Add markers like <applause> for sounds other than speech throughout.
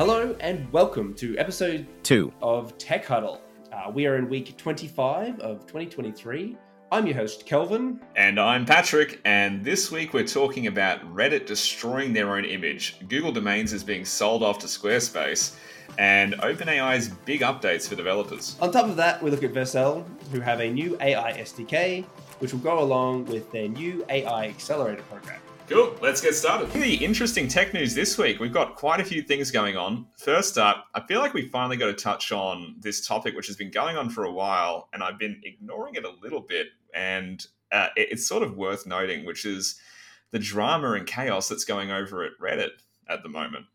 Hello and welcome to episode Two. of Tech Huddle. Uh, we are in week 25 of 2023. I'm your host, Kelvin. And I'm Patrick, and this week we're talking about Reddit destroying their own image, Google Domains is being sold off to Squarespace, and OpenAI's big updates for developers. On top of that, we look at Vercel, who have a new AI SDK, which will go along with their new AI Accelerator program. Cool, let's get started. The interesting tech news this week, we've got quite a few things going on. First up, I feel like we finally got to touch on this topic, which has been going on for a while, and I've been ignoring it a little bit, and uh, it's sort of worth noting, which is the drama and chaos that's going over at Reddit at the moment.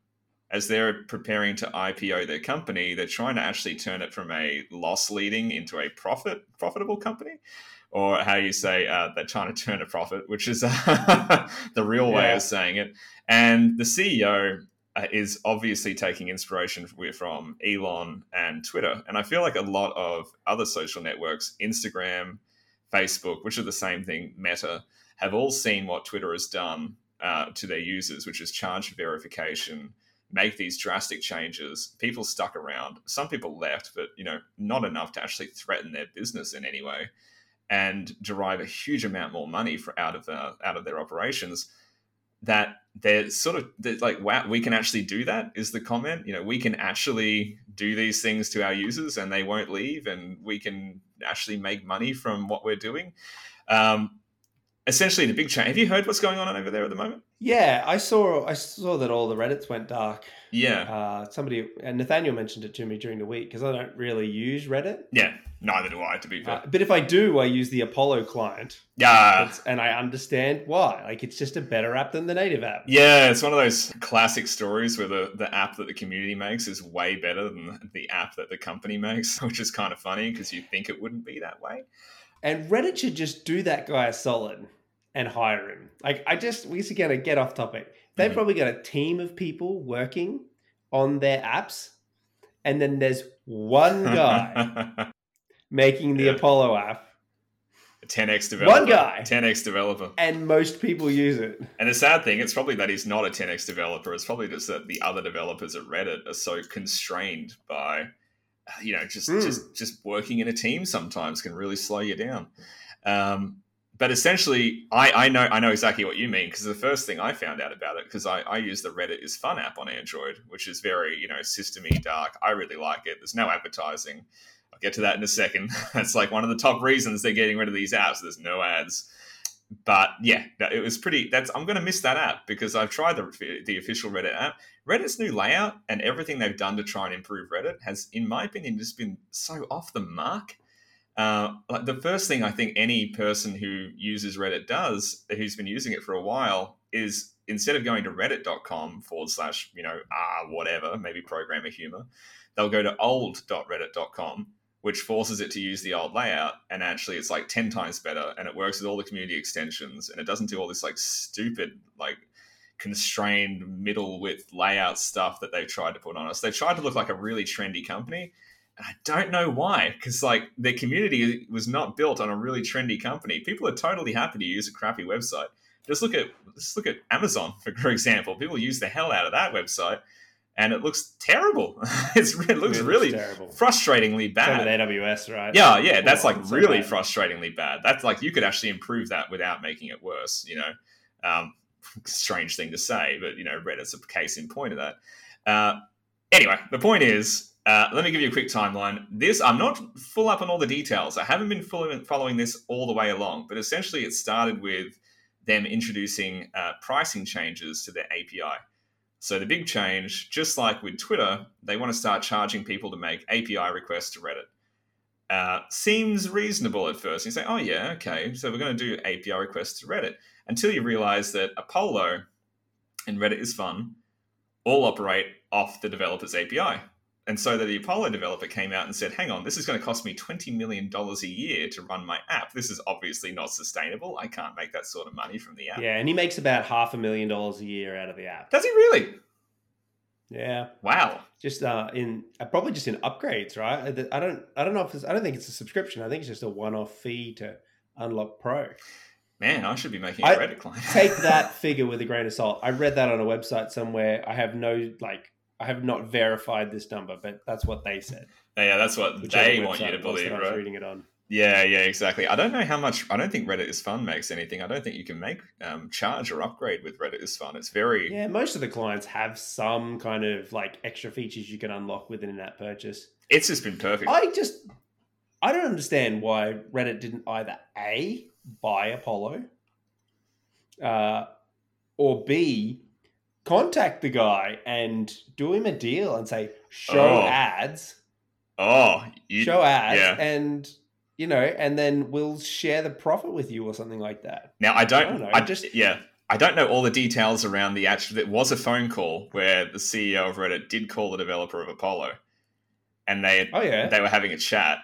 As they're preparing to IPO their company, they're trying to actually turn it from a loss leading into a profit profitable company or how you say uh, they're trying <laughs> to turn a profit, which is uh, <laughs> the real way Yeah. of saying it. And the CEO uh, is obviously taking inspiration from Elon and Twitter. And I feel like a lot of other social networks, Instagram, Facebook, which are the same thing, Meta, have all seen what Twitter has done uh, to their users, which is charge verification, make these drastic changes. People stuck around. Some people left, but you know, not enough to actually threaten their business in any way and derive a huge amount more money for out of out of their operations that they're sort of they're like wow we can actually do that is the comment. You know we can actually do these things to our users and they won't leave and we can actually make money from what we're doing. Um, essentially the big change have you heard what's going on over there at the moment Yeah, I saw I saw that all the Reddits went dark. yeah Uh, somebody and Nathaniel mentioned it to me during the week because I don't really use Reddit. yeah neither do i to be fair Uh, but if I do, I use the Apollo client, yeah and I understand why. Like it's just a better app than the native app. Yeah, it's one of those classic stories where the, the app that the community makes is way better than the app that the company makes, <laughs> which is kind of funny because you think it wouldn't be that way. And Reddit should just do that guy a solid and hire him. Like I just we used to get off topic. They've Mhm. probably got a team of people working on their apps, and then there's one <laughs> guy making the Yeah. Apollo app, 10x developer. One guy. 10x developer. and most people use it. And the sad thing, it's probably that he's not a 10x developer. It's probably just that the other developers at Reddit are so constrained by, you know, just Hmm. just just working in a team sometimes can really slow you down. Um, but essentially, I, I know I know exactly what you mean because the first thing I found out about it because I, I use the Reddit is fun app on Android, which is very you know systemy dark. I really like it. There's no advertising. I'll get to that in a second. <laughs> That's like one of the top reasons they're getting rid of these apps. There's no ads but yeah, it was pretty. That's I'm going to miss that app because I've tried the the official Reddit app. Reddit's new layout and everything they've done to try and improve Reddit has, in my opinion, just been so off the mark. Uh, like the first thing I think any person who uses Reddit does, who's been using it for a while, is instead of going to reddit.com forward slash, you know, ah, whatever, maybe programmer humor, they'll go to old.reddit.com which forces it to use the old layout and actually it's like 10 times better and it works with all the community extensions and it doesn't do all this like stupid like constrained middle width layout stuff that they've tried to put on us. They've tried to look like a really trendy company and i don't know why because like their community was not built on a really trendy company people are totally happy to use a crappy website just look at just look at amazon <laughs> for, example people use the hell out of that website and it looks terrible <laughs> it's, it looks really terrible. frustratingly Same with bad. AWS, right? Yeah, yeah, that's like so really bad. frustratingly bad. That's like you could actually improve that without making it worse. You know, um, <laughs> strange thing to say, but you know, Reddit's a case in point of that. Uh, anyway, the point is, uh, let me give you a quick timeline. This I'm not full up on all the details. I haven't been following this all the way along, but essentially, it started with them introducing uh, pricing changes to their API. So the big change, just like with Twitter, they want to start charging people to make API requests to Reddit. Uh, seems reasonable at first. You say, oh yeah, okay, so we're going to do API requests to Reddit until you realize that Apollo and Reddit is fun all operate off the developer's API. And so that the Apollo developer came out and said, hang on, this is going to cost me $20 million a year to run my app. This is obviously not sustainable. I can't make that sort of money from the app. Yeah, and he makes about half a million dollars a year out of the app. Does he really? Yeah, Wow. just uh, in uh, probably just in upgrades, right? I- don't, I don't know if it's, I don't think it's a subscription. I think it's just a one-off fee to unlock Pro. Man, I should be making a Reddit client. Take that <laughs> figure with a grain of salt. I read that on a website somewhere. I have no like I have not verified this number, but that's what they said. Yeah, that's what Whichever they want you to believe, that I was right? reading it on. Yeah, yeah, exactly. I don't know how much. I don't think Reddit is fun makes anything. I don't think you can make um, charge or upgrade with Reddit is fun. It's very Yeah, most of the clients have some kind of like extra features you can unlock within an app purchase. It's just been perfect. I just I don't understand why Reddit didn't either A buy Apollo uh, or B contact the guy and do him a deal and say show Oh. ads, oh, you, show ads yeah. and you know, and then we'll share the profit with you or something like that. now I don't. I don't know, I just- just yeah. I don't know all the details around the actual. It was a phone call where the CEO of Reddit did call the developer of Apollo, and they Oh yeah. they were having a chat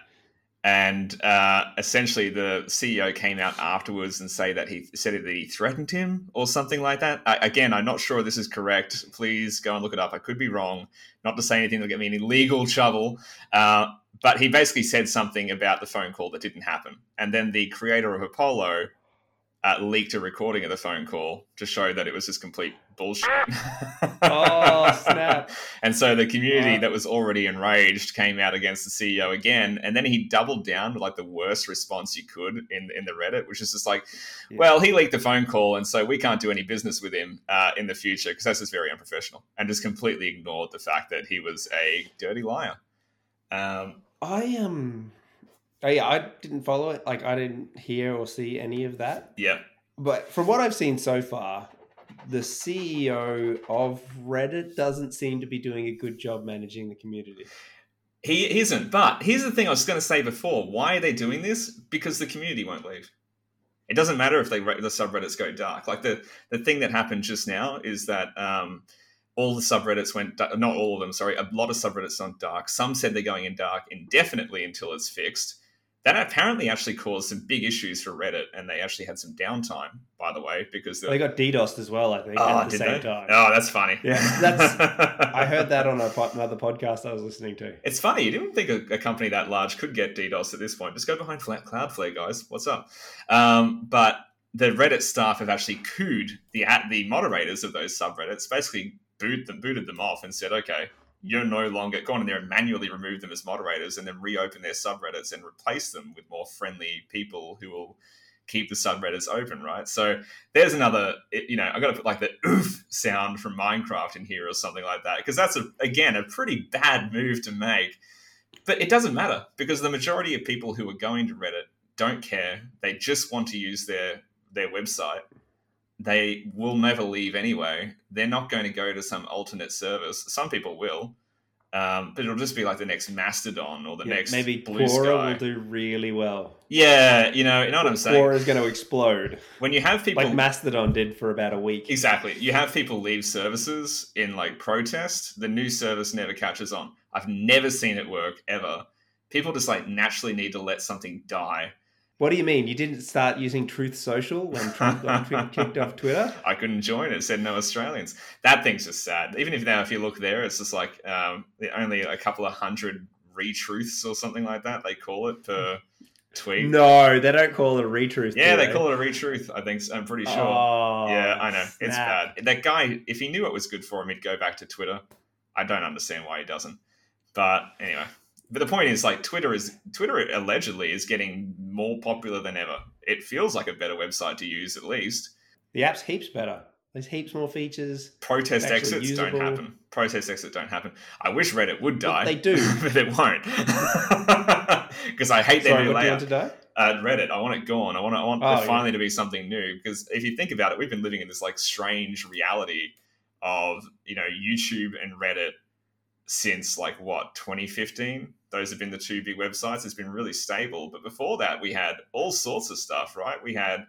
and uh, essentially the ceo came out afterwards and say that he said that he threatened him or something like that. I, again i'm not sure this is correct. Please go and look it up. I could be wrong. Not to say anything that'll get me any legal trouble. Uh, but he basically said something about the phone call that didn't happen. And then the creator of apollo uh, leaked a recording of the phone call to show that it was just complete bullshit <laughs> Oh, snap. and so the community Wow. that was already enraged came out against the CEO again, and then he doubled down with like the worst response you could in in the Reddit, which is just like, Yeah. well, he leaked the phone call, and so we can't do any business with him uh, in the future because that's just very unprofessional, and just completely ignored the fact that he was a dirty liar. Um, I um oh yeah, I didn't follow it. Like I didn't hear or see any of that. yeah, But from what I've seen so far, the CEO of Reddit doesn't seem to be doing a good job managing the community. he isn't. But here's the thing I was going to say before: why are they doing this? Because the community won't leave. It doesn't matter if they the subreddits go dark. Like the the thing that happened just now is that um, all the subreddits went not all of them. Sorry, a lot of subreddits went dark. Some said they're going in dark indefinitely until it's fixed. That apparently actually caused some big issues for Reddit, and they actually had some downtime. By the way, because They got DDoSed as well, I think, oh, at the same they? time. Oh, that's funny. Yeah, that's- <laughs> I heard that on a, po- another podcast I was listening to. It's funny. You didn't think a, a company that large could get DDoS at this point. Just go behind Fla- Cloudflare, guys. What's up? Um, but the Reddit staff have actually cooed the at the moderators of those subreddits. Basically, boot them, booted them off, and said, "Okay, you're no longer gone in there and manually remove them as moderators, and then reopen their subreddits and replace them with more friendly people who will." keep the subreddits open, right? So there's another, you know, I got to put like the oof sound from Minecraft in here or something like that because that's a again a pretty bad move to make. But it doesn't matter because the majority of people who are going to Reddit don't care. They just want to use their their website. They will never leave anyway. They're not going to go to some alternate service. Some people will, um, but it'll just be like the next Mastodon or the Yeah, next maybe Blue Quora will do really well. yeah, you know, you know what I'm saying. Quora is going to explode, When you have people like Mastodon did for about a week. Exactly. You have people leave services in like protest. The new service never catches on. I've never seen it work ever. People just like naturally need to let something die. What do you mean? You didn't start using Truth Social when Trump got <laughs> kicked off Twitter? I couldn't join it. Said no Australians. That thing's just sad. Even if now, if you look there, it's just like um, only a couple of hundred retruths or something like that. They call it per tweet. No, they don't call it a retruth. Yeah, they call it a retruth. I think. I'm pretty sure. Oh, yeah, I know. It's bad. That guy, if he knew it was good for him, he'd go back to Twitter. I don't understand why he doesn't. But anyway, but the point is, like, Twitter is Twitter allegedly is getting more popular than ever. It feels like a better website to use, at least. The app's heaps better. There's heaps more features. Protest exits don't happen. Protest exits don't happen. I wish Reddit would die. they do. <laughs> but it won't. <laughs> Because I hate their new what do you layout. die? uh, Reddit. I want it gone. I want. I want Oh, there yeah. finally to be something new. Because if you think about it, we've been living in this like strange reality of you know YouTube and Reddit since like what 2015. Those have been the two big websites. It's been really stable. But before that, we had all sorts of stuff. Right? We had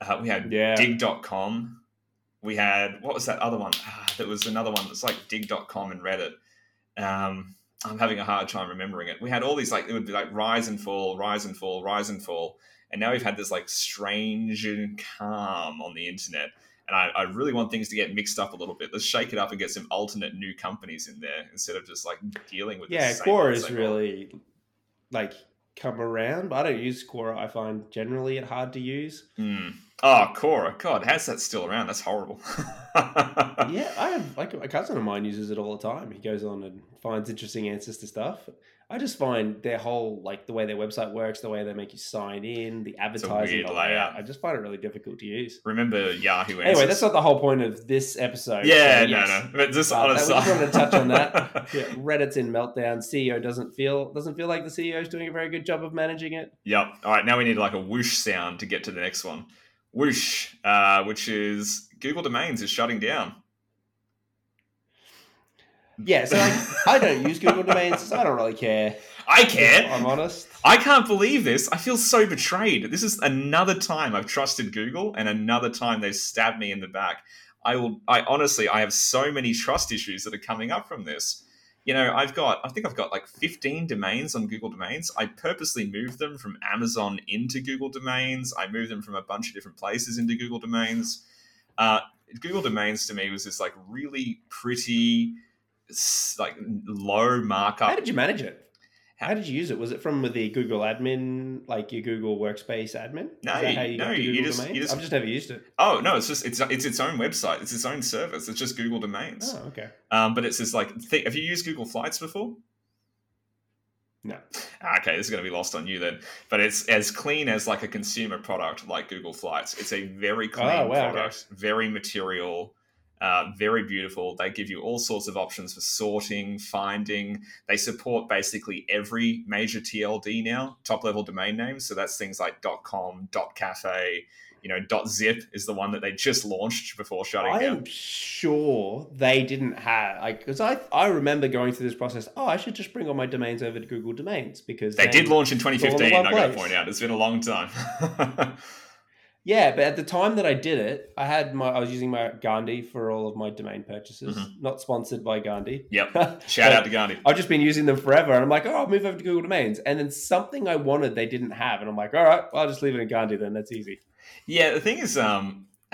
uh, we had Yeah. Digg.com. We had what was that other one? Ah, there was another one that's like Digg.com and Reddit. Um, I'm having a hard time remembering it. We had all these like it would be like rise and fall, rise and fall, rise and fall, and now we've had this like strange and calm on the internet. And I, I really want things to get mixed up a little bit. Let's shake it up and get some alternate new companies in there instead of just like dealing with. the Yeah, same Quora is really like come around. But I don't use Quora. I find generally it hard to use. Hmm. Oh, Quora. God, how's that still around? That's horrible. <laughs> yeah, I have like a cousin of mine uses it all the time. He goes on and finds interesting answers to stuff. I just find their whole like the way their website works, the way they make you sign in, the advertising, the layout. I just find it really difficult to use. Remember Yahoo Anyway, that's not the whole point of this episode. yeah, so no, yes. no. But just on a that- we side. just wanted to touch on that. <laughs> Yeah, Reddit's in meltdown. CEO doesn't feel doesn't feel like the CEO is doing a very good job of managing it. Yep. All right, now we need like a whoosh sound to get to the next one. Whoosh, uh, which is Google Domains is shutting down. Yeah, so like, I don't use Google domains. So <laughs> I don't really care. I care. I'm honest. I can't believe this. I feel so betrayed. This is another time I've trusted Google, and another time they've stabbed me in the back. I will. I honestly, I have so many trust issues that are coming up from this. You know, I've got. I think I've got like 15 domains on Google Domains. I purposely moved them from Amazon into Google Domains. I moved them from a bunch of different places into Google Domains. Uh, Google Domains to me was this like really pretty, like low markup. How did you manage it? How did you use it? Was it from the Google admin, like your Google Workspace admin? No, how you no, you just- you just- I've just never used it. Oh no, it's just it's it's its own website. It's its own service. It's just Google Domains. Oh, okay. Um, but it's this like th- have you used Google Flights before? No. Ah, Okay, this is going to be lost on you then. But it's as clean as like a consumer product like Google Flights. It's a very clean Oh, wow, okay. product, very material, uh, very beautiful. They give you all sorts of options for sorting, finding. They support basically every major TLD now, top level domain names. So that's things like .com, .cafe, you know, .zip is the one that they just launched before shutting down. I'm sure they didn't have like because I I remember going through this process. Oh, I should just bring all my domains over to Google Domains because They did launch in 2015. one I got to point out, it's been a long time. <laughs> Yeah, but at the time that I did it, I had my I was using my Gandi for all of my domain purchases. Not sponsored by Gandi. yep. Mm-hmm. <laughs> Shout out to Gandi. I've just been using them forever, and I'm like, oh, I'll move over to Google Domains, and then something I wanted they didn't have, and I'm like, all right, well, I'll just leave it in Gandi then. That's easy. Yeah, the thing is, um, <sighs>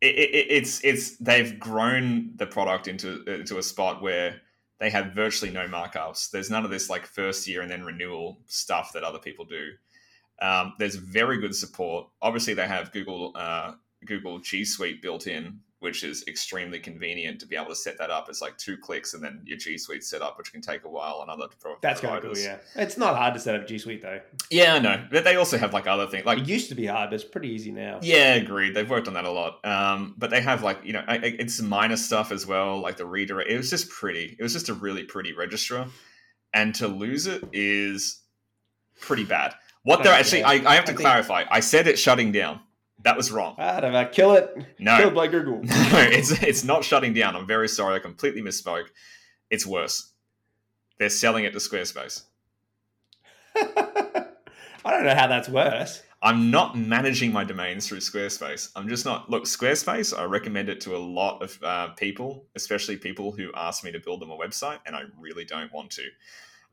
it, it, it's it's they've grown the product into into a spot where they have virtually no markups. There's none of this like first year and then renewal stuff that other people do. Um, there's very good support. Obviously, they have Google uh, Google G Suite built in, which is extremely convenient to be able to set that up. It's like two clicks and then your G Suite set up, which can take a while on other pro- That's kind of cool. Yeah, it's not hard to set up G Suite though. Yeah, I know. But they also have like other things like It used to be hard, but it's pretty easy now. yeah, agreed. They've worked on that a lot. Um, but they have like you know, it's minor stuff as well, like the redirect. It was just pretty. It was just a really pretty registrar, and to lose it is pretty bad. What they're actually, I, I have to I clarify. I said it shutting down. That was wrong. I don't know. Kill it. No, Killed by Google. <laughs> no, it's it's not shutting down. I'm very sorry. I completely misspoke. It's worse. They're selling it to Squarespace. <laughs> I don't know how that's worse. I'm not managing my domains through Squarespace. I'm just not. Look, Squarespace, I recommend it to a lot of uh, people, especially people who ask me to build them a website, and I really don't want to.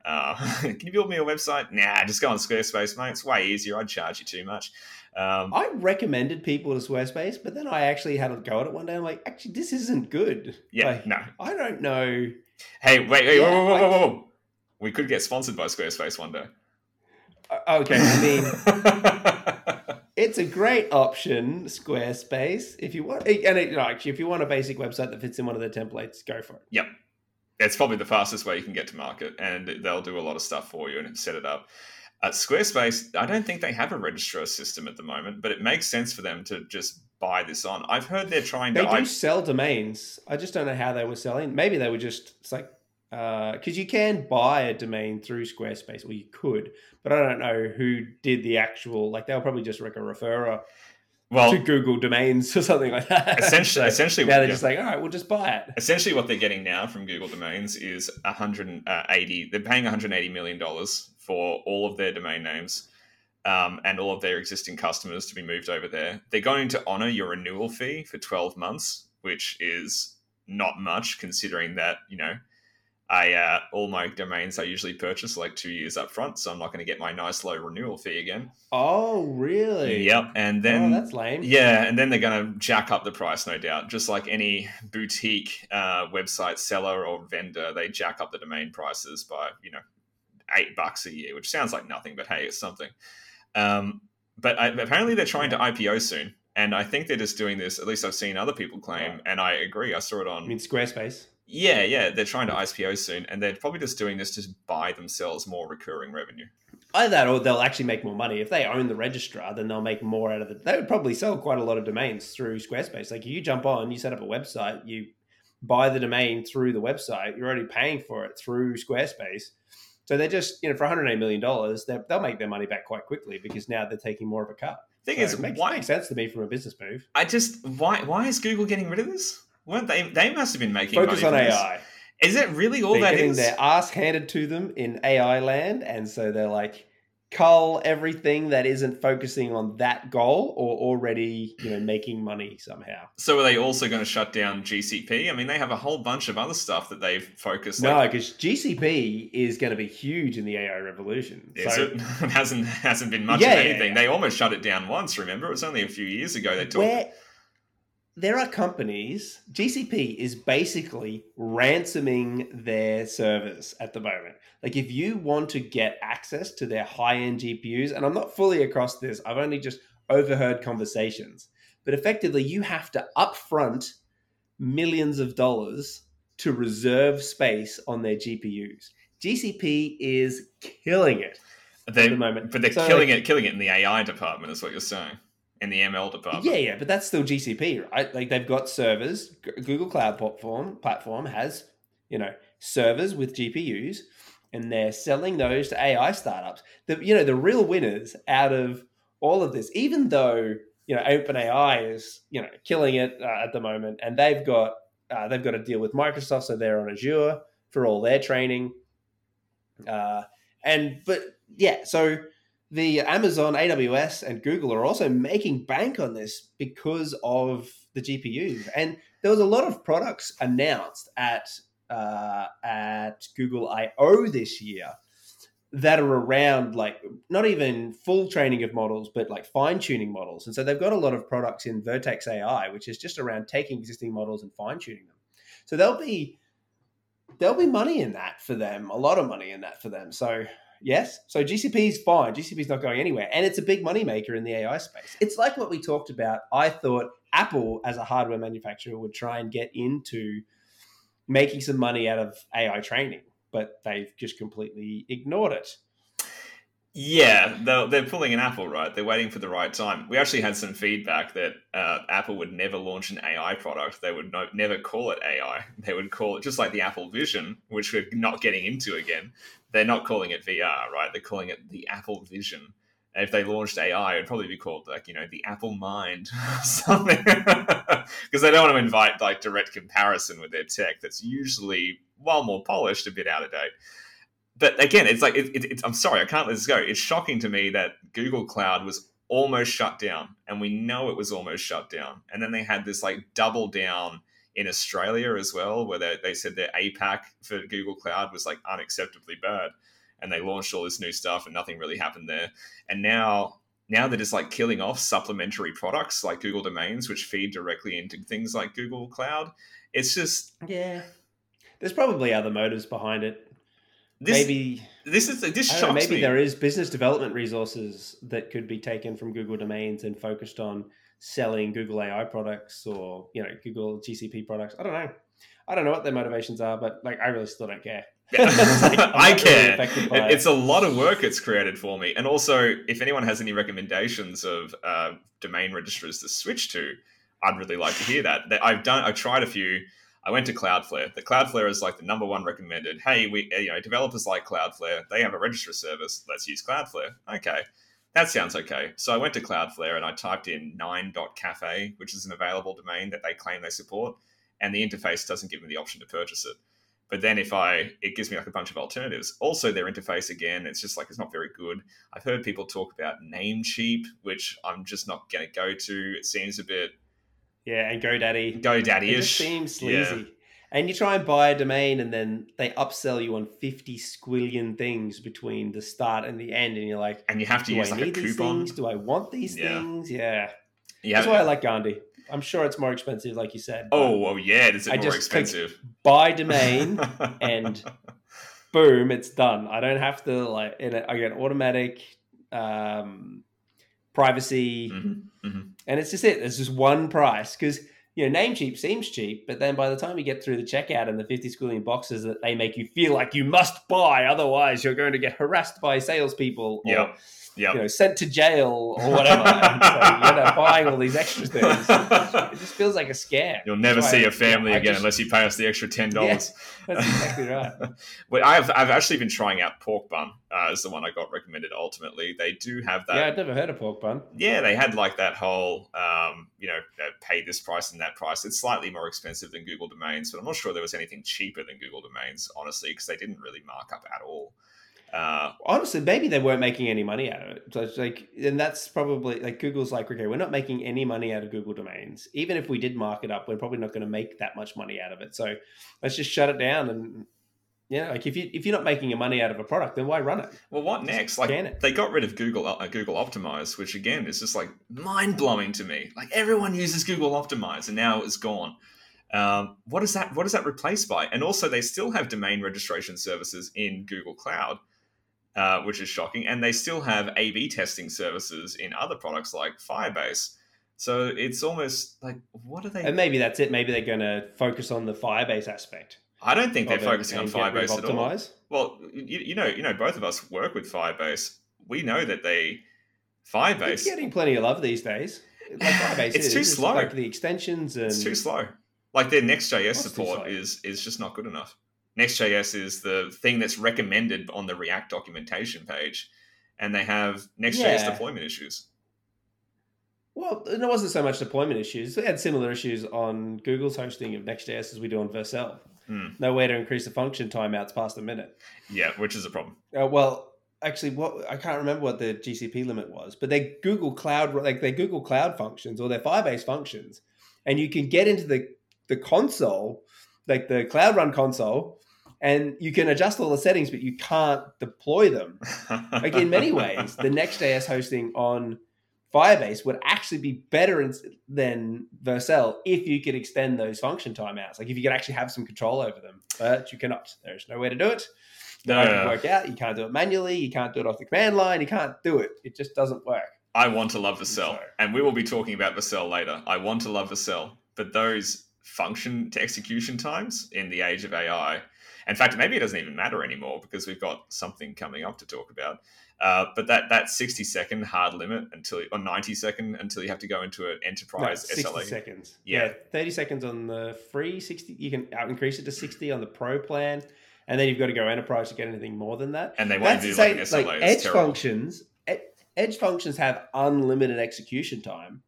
Uh, <laughs> can you build me a website? Nah, just go on Squarespace, mate. It's way easier. I'd charge you too much. Um, I recommended people to Squarespace, but then I actually had a go at it one day. I'm like, actually, this isn't good. yeah, Like, no. I don't know. Hey, wait, wait, Yeah, whoa, whoa, whoa, whoa, whoa. We could get sponsored by Squarespace one day. Uh, Okay, I mean, <laughs> it's a great option, Squarespace. If you want, and it, actually, if you want a basic website that fits in one of their templates, go for it. It's probably the fastest way you can get to market, and they'll do a lot of stuff for you and set it up. At Squarespace, I don't think they have a registrar system at the moment, but it makes sense for them to just buy this on. I've heard they're trying to. They do I- sell domains. I just don't know how they were selling. Maybe they were just it's like uh, because you can buy a domain through Squarespace, or you could, but I don't know who did the actual. Like they were probably just like a referrer well, to Google Domains or something like that. essentially, <laughs> So essentially, now they're just like, all right, we'll just buy it. essentially what they're getting now from Google Domains is 180. They're paying 180 million dollars for all of their domain names um, and all of their existing customers to be moved over there. They're going to honor your renewal fee for 12 months, which is not much considering that you know. I uh, all my domains I usually purchase like two years up front, so I'm not going to get my nice low renewal fee again. Oh, really? Yep, and then oh, that's lame. yeah, and then they're going to jack up the price, no doubt. Just like any boutique uh, website seller or vendor, they jack up the domain prices by you know eight bucks a year, which sounds like nothing, but hey, it's something. Um, but I, apparently, they're trying to IPO soon, And I think they're just doing this. At least I've seen other people claim, and I agree. I saw it on. I mean, Squarespace. Yeah, yeah, they're trying to IPO soon, and they're probably just doing this to buy themselves more recurring revenue. Either that or they'll actually make more money. If they own the registrar, then they'll make more out of it. They would probably sell quite a lot of domains through Squarespace. Like you jump on, you set up a website, you buy the domain through the website, you're already paying for it through Squarespace. So they're just, you know, for $108 million, they're- they'll make their money back quite quickly because now they're taking more of a cut. Thing So is, it makes, why? makes sense to me from a business move. I just why why is Google getting rid of this? Weren't they? They must have been making Focus money on this. AI. Is it really all that is? they're that getting is? their ass handed to them in AI land, and so they're like cull everything that isn't focusing on that goal or already, you know, making money somehow. So are they also going to shut down GCP? I mean, they have a whole bunch of other stuff that they've focused. No, like, because GCP is going to be huge in the AI revolution. is so <laughs> it? hasn't hasn't been much Yeah, of yeah, anything. yeah. They almost shut it down once. Remember, it was only a few years ago they talked. where there are companies, GCP is basically ransoming their servers at the moment. Like if you want to get access to their high-end GPUs, and I'm not fully across this, I've only just overheard conversations, but effectively you have to upfront millions of dollars to reserve space on their GPUs. GCP is killing it They, at the moment. but they're So, killing it, killing it in the AI department, is what you're saying. In the ML department. Yeah, yeah, but that's still GCP, right? Like they've got servers. Google Cloud platform platform has you know servers with GPUs, and they're selling those to AI startups. The you know the real winners out of all of this, even though you know OpenAI is you know killing it uh, at the moment, and they've got uh, they've got to deal with Microsoft, so they're on Azure for all their training. Uh, and but yeah, so the Amazon, AWS, and Google are also making bank on this because of the GPUs. And there was a lot of products announced at uh, at Google I/O this year that are around like not even full training of models, but like fine tuning models. And so they've got a lot of products in Vertex AI, which is just around taking existing models and fine tuning them. So there'll be there'll be money in that for them, a lot of money in that for them. So yes, so GCP is fine. GCP is not going anywhere, and it's a big money maker in the AI space. It's like what we talked about. I thought Apple, as a hardware manufacturer, would try and get into making some money out of AI training, but they've just completely ignored it. Yeah, they're, they're pulling an Apple, right? They're waiting for the right time. We actually had some feedback that uh, Apple would never launch an AI product. They would no, never call it AI. <laughs> They would call it just like the Apple Vision, which we're not getting into again. They're not calling it VR, right? They're calling it the Apple Vision. And if they launched AI, it'd probably be called like you know the Apple Mind, <laughs> or something, <laughs> because they don't want to invite like direct comparison with their tech. That's usually while more polished, a bit out of date but again, it's like it, it, it's, I'm sorry, I can't let this go. It's shocking to me that Google Cloud was almost shut down, and we know it was almost shut down. And then they had this like double down in Australia as well, where they, they said their APAC for Google Cloud was like unacceptably bad, and they launched all this new stuff, and nothing really happened there. And now now they're just like killing off supplementary products like Google Domains, which feed directly into things like Google Cloud. It's just Yeah, there's probably other motives behind it. This. maybe this is this shocks know, maybe me. there is business development resources that could be taken from Google domains and focused on selling Google AI products or you know Google GCP products. I don't know. I don't know what their motivations are, but like I really still don't care. It's <laughs> like, <laughs> I not really care. It- It's a lot of work it's created for me. And also, if anyone has any recommendations of uh, domain registrars to switch to, I'd really like to hear that. That I've done. I've tried a few. I went to Cloudflare. The Cloudflare is like the number one recommended. Hey, we eh, you know developers like Cloudflare. They have a registrar service. Let's use Cloudflare. Okay, that sounds okay. So I went to Cloudflare and I typed in nine.cafe, which is an available domain that they claim they support, and the interface doesn't give me the option to purchase it. But then if I, it gives me like a bunch of alternatives. Also, their interface again, it's just like it's not very good. I've heard people talk about Namecheap, which I'm just not going to go to. It seems a bit Yeah, and GoDaddy. It just GoDaddy-ish. seems sleazy. And you try and buy a domain, and then they upsell you on fifty squillion things between the start and the end, and you're like, and you have to "Do use I like need these things? Do I want these Yeah. things?" Yeah, You that's why I like Gandi. I'm sure it's more expensive, like you said. oh, well, yeah, it's more expensive. buy domain, <laughs> and boom, it's done. I don't have to like. It, I get automatic um, privacy, Mm-hmm. Mm-hmm. and it's just it. There's just one price because you know Namecheap seems cheap, but then by the time you get through the checkout and the 50 schooling boxes that they make you feel like you must buy, otherwise you're going to get harassed by salespeople or Yep. You know sent to jail or whatever. <laughs> And so you up buying all these extra things. It just feels like a scam. You'll never see why- your family yeah, again just- unless you pay us the extra ten dollars. That's exactly right. <laughs> well, I've I've actually been trying out Porkbun uh, as the one I got recommended. Ultimately, they do have that. Yeah, I'd never heard of Porkbun. yeah, they had like that whole, um, you know, uh, pay this price and that price. It's slightly more expensive than Google Domains, but I'm not sure there was anything cheaper than Google Domains, honestly, because they didn't really mark up at all. Uh, Honestly, maybe they weren't making any money out of it. So it's like, and that's probably like Google's like, okay, we're not making any money out of Google domains. Even if we did mark it up, we're probably not going to make that much money out of it. So let's just shut it down. And yeah, like if you if you're not making your money out of a product, then why run it? well, what Just next? Like they got rid of Google uh, Google Optimize, which again is just like mind blowing to me. Like everyone uses Google Optimize, and now it's gone. Um, what is that? What is that replaced by? And also, they still have domain registration services in Google Cloud, uh, which is shocking. And they still have A/B testing services in other products like Firebase. So it's almost like, what are they? And maybe that's it. Maybe they're going to focus on the Firebase aspect. I don't think they're focusing on and get rid of Firebase at all. Well, you, you know, you know, both of us work with Firebase. We know that they Firebase. It's getting plenty of love these days. Like <laughs> Firebase It's is. too slow. Like the extensions and It's too slow. Like their Next.js support is is just not good enough. Next.js is the thing that's recommended on the React documentation page, and they have Next.js Yeah. deployment issues. Well, it wasn't so much deployment issues. We had similar issues on Google's hosting of Next.js as we do on Vercel. No way to increase the function timeouts past a minute. Yeah, which is a problem. Uh, well, actually, what I can't remember what the GCP limit was, but they Google Cloud like they Google Cloud functions or their Firebase functions, and you can get into the the console, like the Cloud Run console, and you can adjust all the settings, but you can't deploy them. <laughs> like in many ways, the Next.js hosting on Firebase would actually be better in, than Vercel if you could extend those function timeouts. Like if you could actually have some control over them, but you cannot. There's no way to do it. No, No, way no, to no. work out. You can't do it manually. You can't do it off the command line. You can't do it. It just doesn't work. I want to love Vercel, and we will be talking about Vercel later. I want to love Vercel, but those function to execution times in the age of AI, in fact, maybe it doesn't even matter anymore because we've got something coming up to talk about. Uh, but that that sixty second hard limit until or ninety second until you have to go into an No, enterprise 60 SLA. seconds. Yeah. Yeah. 30 seconds on the free, 60. You can out increase it to 60 on the pro plan. And then you've got to go enterprise to get anything more than that. And they want to do like. SLA. Like edge terrible. functions, edge functions have unlimited execution time,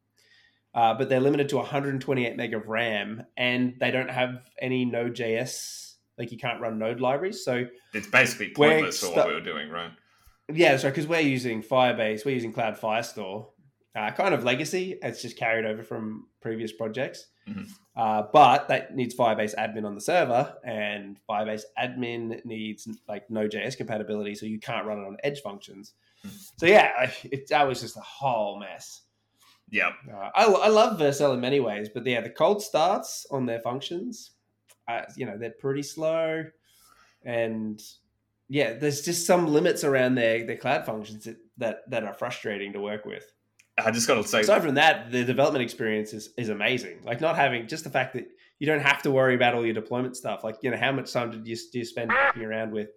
uh, but they're limited to 128 meg of RAM, and they don't have any Node.js. Like you can't run Node libraries. So It's basically pointless for what we were doing, right? yeah, so because we're using Firebase, we're using Cloud Firestore, uh, kind of legacy. It's just carried over from previous projects. Mhm. Uh, but that needs Firebase admin on the server, and Firebase admin needs like Node.js compatibility, so you can't run it on Edge functions. Mhm. So yeah, it, that was just a whole mess. Yeah. Uh, I, I love Vercel in many ways, but yeah, the cold starts on their functions, uh, you know, they're pretty slow, and yeah, there's just some limits around their their cloud functions that that, that are frustrating to work with. I just got to say, Aside from that, the development experience is, is amazing. Like not having just the fact that you don't have to worry about all your deployment stuff. Like you know, how much time did you, do you spend around with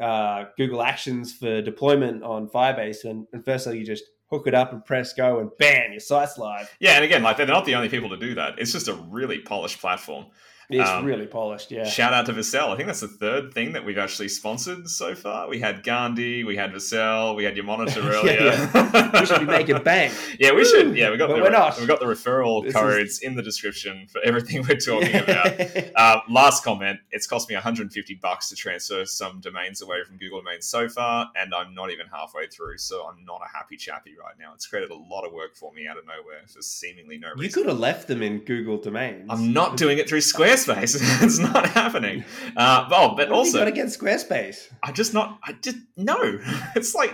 uh, Google Actions for deployment on Firebase? And, and firstly, you just hook it up and press go, and bam, your site's live. yeah, and again, like they're not the only people to do that. It's just a really polished platform. It's Um, really polished. Yeah. Shout out to Vercel. I think that's the third thing that we've actually sponsored so far. We had Gandi, we had Vercel, we had your monitor <laughs> Yeah, earlier. we should be making bank. <laughs> Yeah, we should. Yeah, we got But the we're not. we got the referral This is- codes in the description for everything we're <laughs> talking about. Uh, last comment: It's cost me 150 bucks to transfer some domains away from Google Domains so far, and I'm not even halfway through. So I'm not a happy chappy right now. It's created a lot of work for me out of nowhere for seemingly no reason. you could have left them in Google domains. I'm not doing it through Squarespace. <laughs> it's not happening. Uh, oh, but What have you also, got against Squarespace. I just not. I just no. <laughs> It's like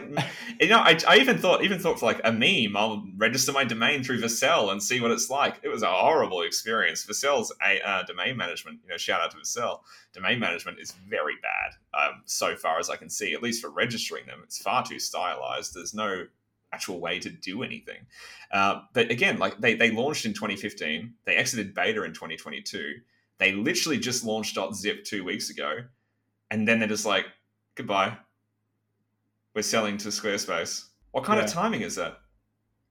you know. I, I even thought even thought for like a meme. I'll register my domain through Vercel and see what it's like. It was a horrible experience. Vercel's a uh, domain management. You know, shout out to Vercel. Domain management is very bad. Um, so far as I can see, at least for registering them, it's far too stylized. There's no actual way to do anything. Uh, but again, like they they launched in 2015, they exited beta in 2022. They literally just launched .zip two weeks ago, and then they're just like, goodbye. We're selling to Squarespace. What kind Yeah. of timing is that?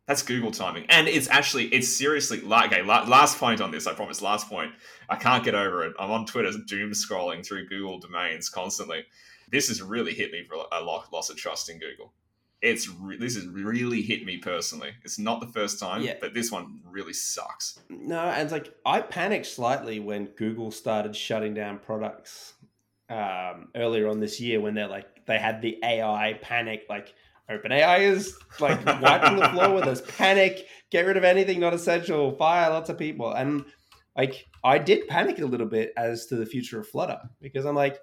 That's Google timing, and it's actually it's seriously like okay. Last point on this, I promise. Last point. I can't get over it. I'm on Twitter, doom scrolling through Google domains constantly. This has really hit me for a lo- loss of trust in Google. It's re- this has really hit me personally. It's not the first time, Yeah. but this one really sucks. No, and it's like I panicked slightly when Google started shutting down products um, earlier on this year when they're like they had the AI panic, like OpenAI is like <laughs> wiping the floor with us. Panic, get rid of anything not essential, fire lots of people, and like I did panic a little bit as to the future of Flutter because I'm like,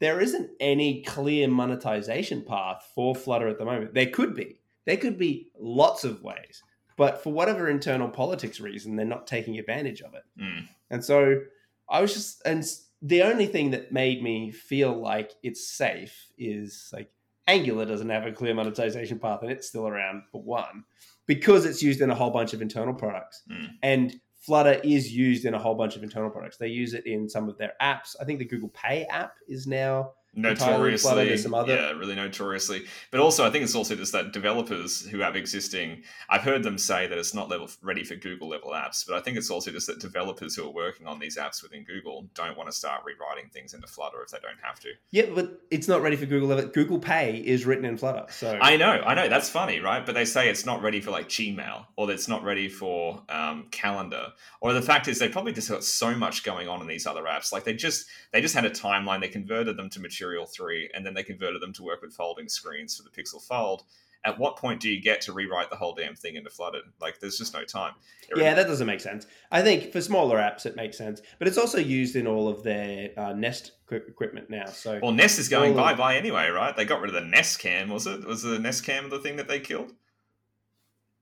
there isn't any clear monetization path for Flutter at the moment. There could be, there could be lots of ways, but for whatever internal politics reason, they're not taking advantage of it. Mm. And so I was just, and the only thing that made me feel like it's safe is like Angular doesn't have a clear monetization path and it's still around for one because it's used in a whole bunch of internal products. Mm. And Flutter is used in a whole bunch of internal products. They use it in some of their apps. I think the Google Pay app is now. Notoriously other- yeah really notoriously but also i think it's also just that developers who have existing i've heard them say that it's not level ready for google level apps but i think it's also just that developers who are working on these apps within google don't want to start rewriting things into flutter if they don't have to Yeah, but it's not ready for Google level. Google Pay is written in Flutter. So i know i know that's funny right but they say it's not ready for like gmail or that it's not ready for um, calendar or the fact is they probably just got so much going on in these other apps like they just they just had a timeline they converted them to material 3 and then they converted them to work with folding screens for the pixel fold at what point do you get to rewrite the whole damn thing into flutter like there's just no time Yeah, that doesn't make sense. I think for smaller apps it makes sense, but it's also used in all of their uh, Nest equipment now. So well nest is going bye bye anyway right they got rid of the nest cam was it was the nest cam the thing that they killed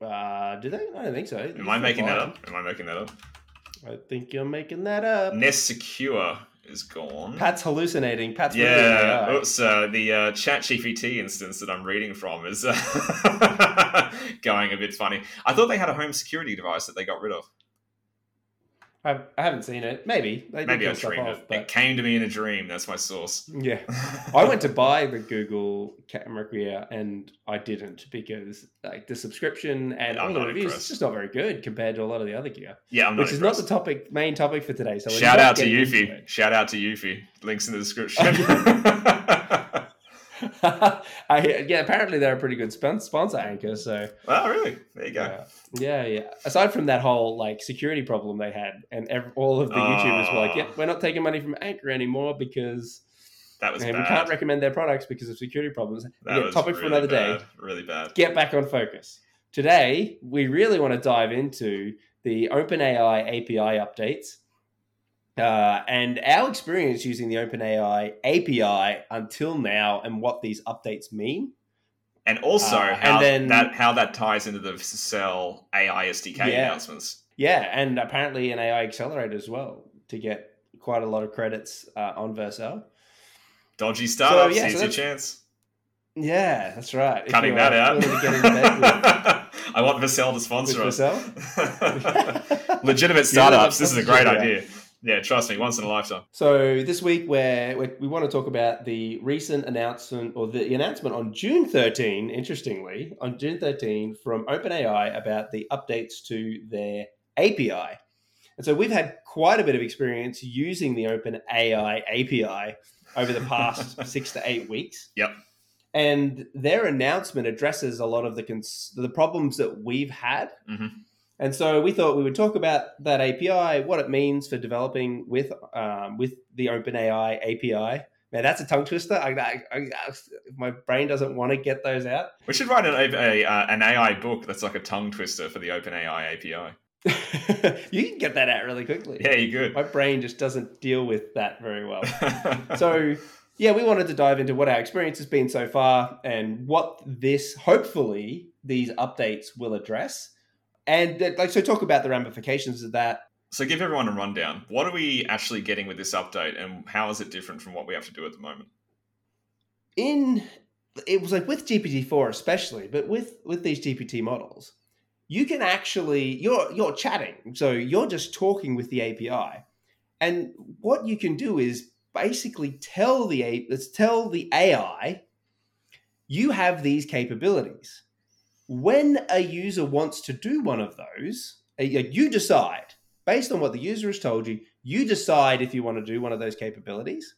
uh, do they? I don't think so. am i making that up am i making that up I think you're making that up. nest secure is gone Pat's hallucinating. Pat's Yeah, oops, uh, the uh, Chat GPT instance that I'm reading from is uh, <laughs> going a bit funny. I thought they had a home security device that they got rid of. I, I haven't seen it. Maybe they Maybe I dreamed off, it. but It came to me in a dream. That's my source. yeah. <laughs> I went to buy the Google Camera Gear and I didn't because like the subscription and I'm all the reviews impressed. it's just not very good compared to a lot of the other gear, Yeah, I'm not which is not the topic main topic for today. So Shout out to Eufy. Shout out to Eufy. Links in the description. <laughs> <laughs> <laughs> I, yeah, apparently they're a pretty good sponsor Anker. So oh, really? There you go. yeah. yeah, yeah. Aside from that whole like security problem they had, and all of the YouTubers were like, Ah. "Yeah, we're not taking money from Anker anymore because That was bad. we can't recommend their products because of security problems." that was topic for really another day. Really bad. Get back on focus. Today, we really want to dive into the OpenAI API updates. Uh, and our experience using the OpenAI API until now, and what these updates mean. And also Uh, and how then- that how that ties into Vercel AI SDK Yeah. announcements. Yeah, and apparently an AI accelerator as well to get quite a lot of credits uh, on Vercel. Dodgy startups. yeah, so your chance. Yeah, that's right. Cutting that out. willing to get into bed with- <laughs> I want Vercel to sponsor us. <laughs> Legitimate <laughs> startups. this is a great idea. Yeah, trust me, once in a lifetime. So this week, where we want to talk about the recent announcement, or the announcement on June 13. Interestingly, on June 13 from OpenAI about the updates to their API. And so we've had quite a bit of experience using the OpenAI API over the past <laughs> six to eight weeks. Yep. And their announcement addresses a lot of the cons- the problems that we've had. Mhm. And so we thought we would talk about that API, what it means for developing with um, with the OpenAI API. Man, that's a tongue twister. I, I, I, my brain doesn't want to get those out. We should write an, a, uh, an AI book that's like a tongue twister for the OpenAI API. <laughs> you can get that out really quickly. Yeah, you're good. My brain just doesn't deal with that very well. <laughs> so yeah, we wanted to dive into what our experience has been so far and what this hopefully these updates will address. And like so talk about the ramifications of that. So give everyone a rundown. What are we actually getting with this update, and how is it different from what we have to do at the moment? In it was like with GPT-4 especially, but with with these GPT models, you can actually you're you're chatting. So you're just talking with the API. And what you can do is basically tell the let's tell the AI you have these capabilities. When a user wants to do one of those, you decide based on what the user has told you, you decide if you want to do one of those capabilities.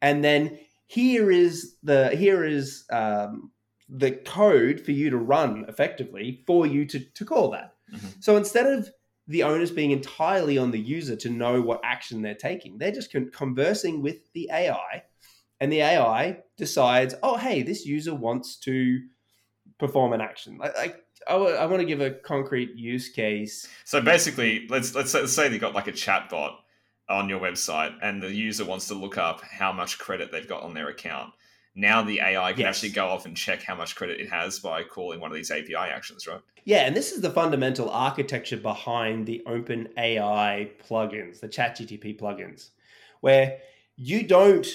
And then here is the here is um, the code for you to run effectively for you to, to call that. Mm-hmm. So instead of the onus being entirely on the user to know what action they're taking, they're just con- conversing with the AI, and the AI decides, oh, hey, this user wants to perform an action. Like, like I, w- I want to give a concrete use case. So basically, let's let's say, let's say they got like a chat bot on your website, and the user wants to look up how much credit they've got on their account now the AI can yes. actually go off and check how much credit it has by calling one of these API actions, right? Yeah, and this is the fundamental architecture behind the Open AI plugins, the ChatGPT plugins, where you don't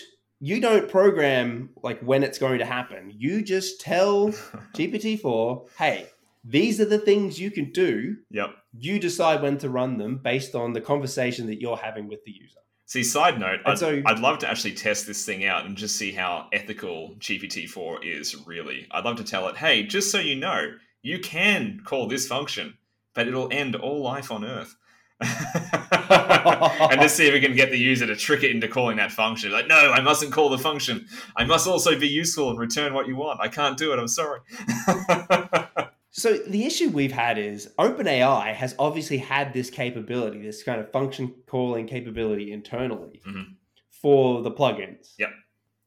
you don't program like when it's going to happen. You just tell <laughs> GPT-4, "Hey, these are the things you can do." Yep. You decide when to run them based on the conversation that you're having with the user. See, side note, I'd, so, I'd, love to actually test this thing out and just see how ethical GPT-4 is really. I'd love to tell it, hey, just so you know, you can call this function, but it'll end all life on Earth. <laughs> and just see if we can get the user to trick it into calling that function. Like, no, I mustn't call the function. I must also be useful and return what you want. I can't do it. I'm sorry. <laughs> So the issue we've had is OpenAI has obviously had this capability, this kind of function calling capability internally mm-hmm. for the plugins. Yep.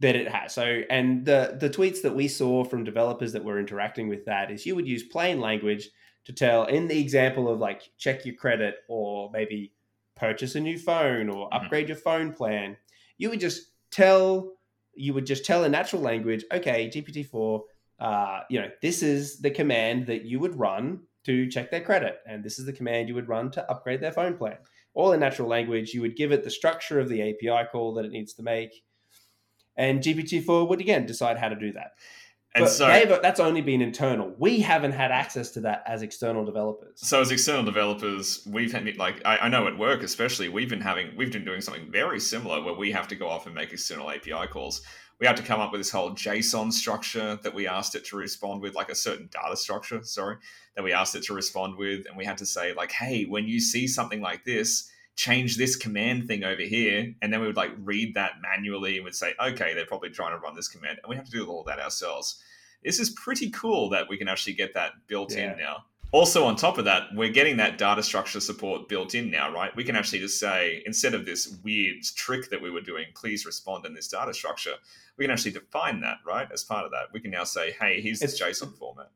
That it has. So and the the tweets that we saw from developers that were interacting with that is you would use plain language to tell in the example of like check your credit or maybe purchase a new phone or mm-hmm. upgrade your phone plan. You would just tell you would just tell in natural language, okay, GPT-4 uh, you know, this is the command that you would run to check their credit, and this is the command you would run to upgrade their phone plan. All in natural language, you would give it the structure of the API call that it needs to make, and GPT-4 would again decide how to do that. And but so that's only been internal. We haven't had access to that as external developers. So as external developers, we've had like I, I, know at work especially, we've been having we've been doing something very similar where we have to go off and make external API calls we had to come up with this whole JSON structure that we asked it to respond with, like a certain data structure, sorry, that we asked it to respond with. And we had to say, like, hey, when you see something like this, change this command thing over here. And then we would like read that manually and would say, okay, they're probably trying to run this command. And we have to do all that ourselves. This is pretty cool that we can actually get that built yeah. in now. Also, on top of that, we're getting that data structure support built in now, right? We can actually just say, instead of this weird trick that we were doing, please respond in this data structure, we can actually define that, right? As part of that, we can now say, hey, here's this JSON format.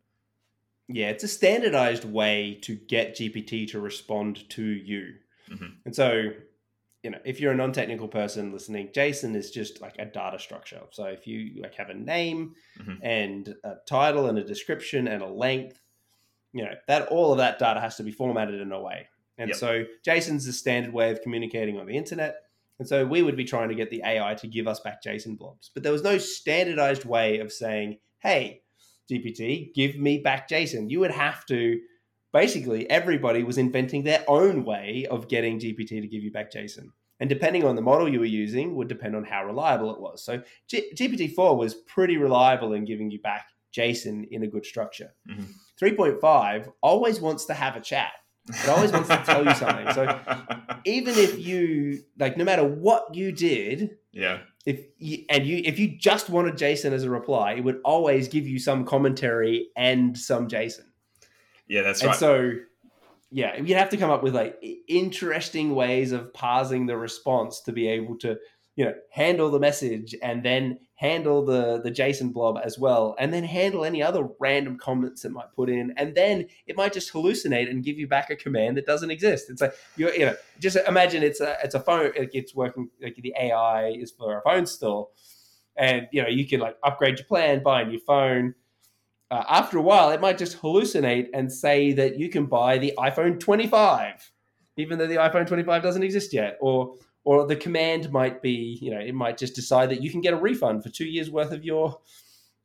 Yeah, it's a standardized way to get GPT to respond to you. Mm-hmm. And so, you know, if you're a non-technical person listening, JSON is just like a data structure. So if you like have a name mm-hmm. and a title and a description and a length, you know, that all of that data has to be formatted in a way. And yep. so JSON's the standard way of communicating on the internet. And so we would be trying to get the AI to give us back JSON blobs. But there was no standardized way of saying, hey, GPT, give me back JSON. You would have to basically, everybody was inventing their own way of getting GPT to give you back JSON. And depending on the model you were using, would depend on how reliable it was. So G- GPT-4 was pretty reliable in giving you back JSON in a good structure. Mm-hmm. 3.5 always wants to have a chat. It always wants to tell you something. So <laughs> even if you like, no matter what you did, yeah. If you, and you if you just wanted JSON as a reply, it would always give you some commentary and some JSON. Yeah, that's and right. So yeah, you'd have to come up with like interesting ways of parsing the response to be able to you know handle the message and then handle the the JSON blob as well, and then handle any other random comments it might put in, and then it might just hallucinate and give you back a command that doesn't exist. It's like you you know just imagine it's a it's a phone it's working like the AI is for a phone store, and you know you can like upgrade your plan, buy a new phone. Uh, after a while, it might just hallucinate and say that you can buy the iPhone 25, even though the iPhone 25 doesn't exist yet, or or the command might be, you know, it might just decide that you can get a refund for two years worth of your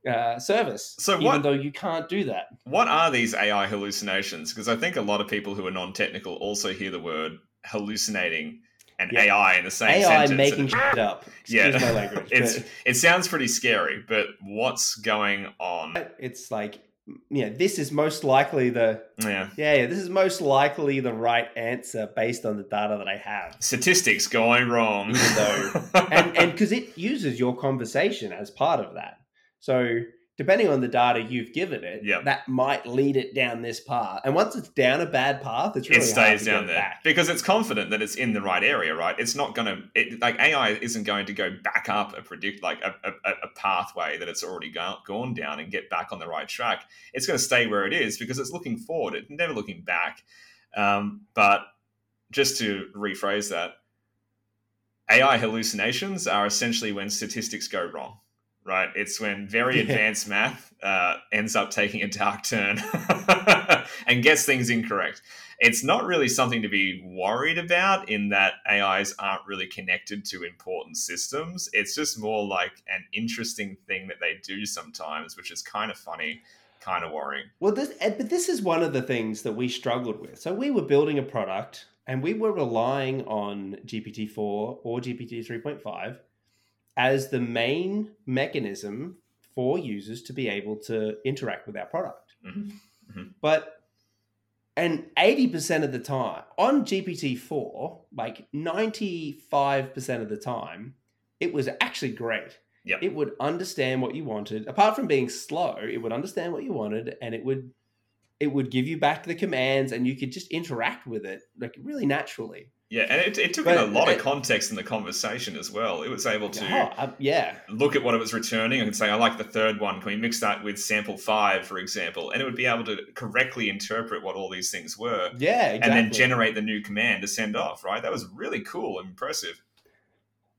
uh, service. So even what- though you can't do that. What are these AI hallucinations? Because I think a lot of people who are non-technical also hear the word hallucinating and Yeah. AI in the same AI sentence. making and- shit up. Yeah. Excuse my language. <laughs> it's but- it sounds pretty scary, but what's going on? it's like you know this is most likely the Yeah, yeah, yeah this is most likely the right answer based on the data that i have statistics going wrong. Even though- <laughs> and and because it uses your conversation as part of that so depending on the data you've given it Yep. that might lead it down this path and once it's down a bad path it's really it stays down there back. because it's confident that it's in the right area, right? It's not going to it, like AI isn't going to go back up a predict like a, a, a pathway that it's already go, gone down and get back on the right track. It's going to stay where it is because it's looking forward. It's never looking back. Um, but just to rephrase that, AI hallucinations are essentially when statistics go wrong. Right, it's when very Yeah. advanced math uh, ends up taking a dark turn <laughs> and gets things incorrect it's not really something to be worried about in that AIs aren't really connected to important systems. It's just more like an interesting thing that they do sometimes, which is kind of funny, kind of worrying. Well, this, but this is one of the things that we struggled with. So we were building a product and we were relying on GPT-4 or GPT 3.5 as the main mechanism for users to be able to interact with our product. Mhm. Mhm. But and 80% of the time on GPT-4, like 95% of the time, it was actually great. Yep. It would understand what you wanted. Apart from being slow, it would understand what you wanted and it would it would give you back the commands and you could just interact with it like really naturally. Yeah, and it, it took But in a lot of context in the conversation as well. It was able to Oh, um, yeah. look at what it was returning and say, I like the third one. Can we mix that with sample five, for example? And it would be able to correctly interpret what all these things were Yeah, exactly. and then generate the new command to send off, right? That was really cool and impressive.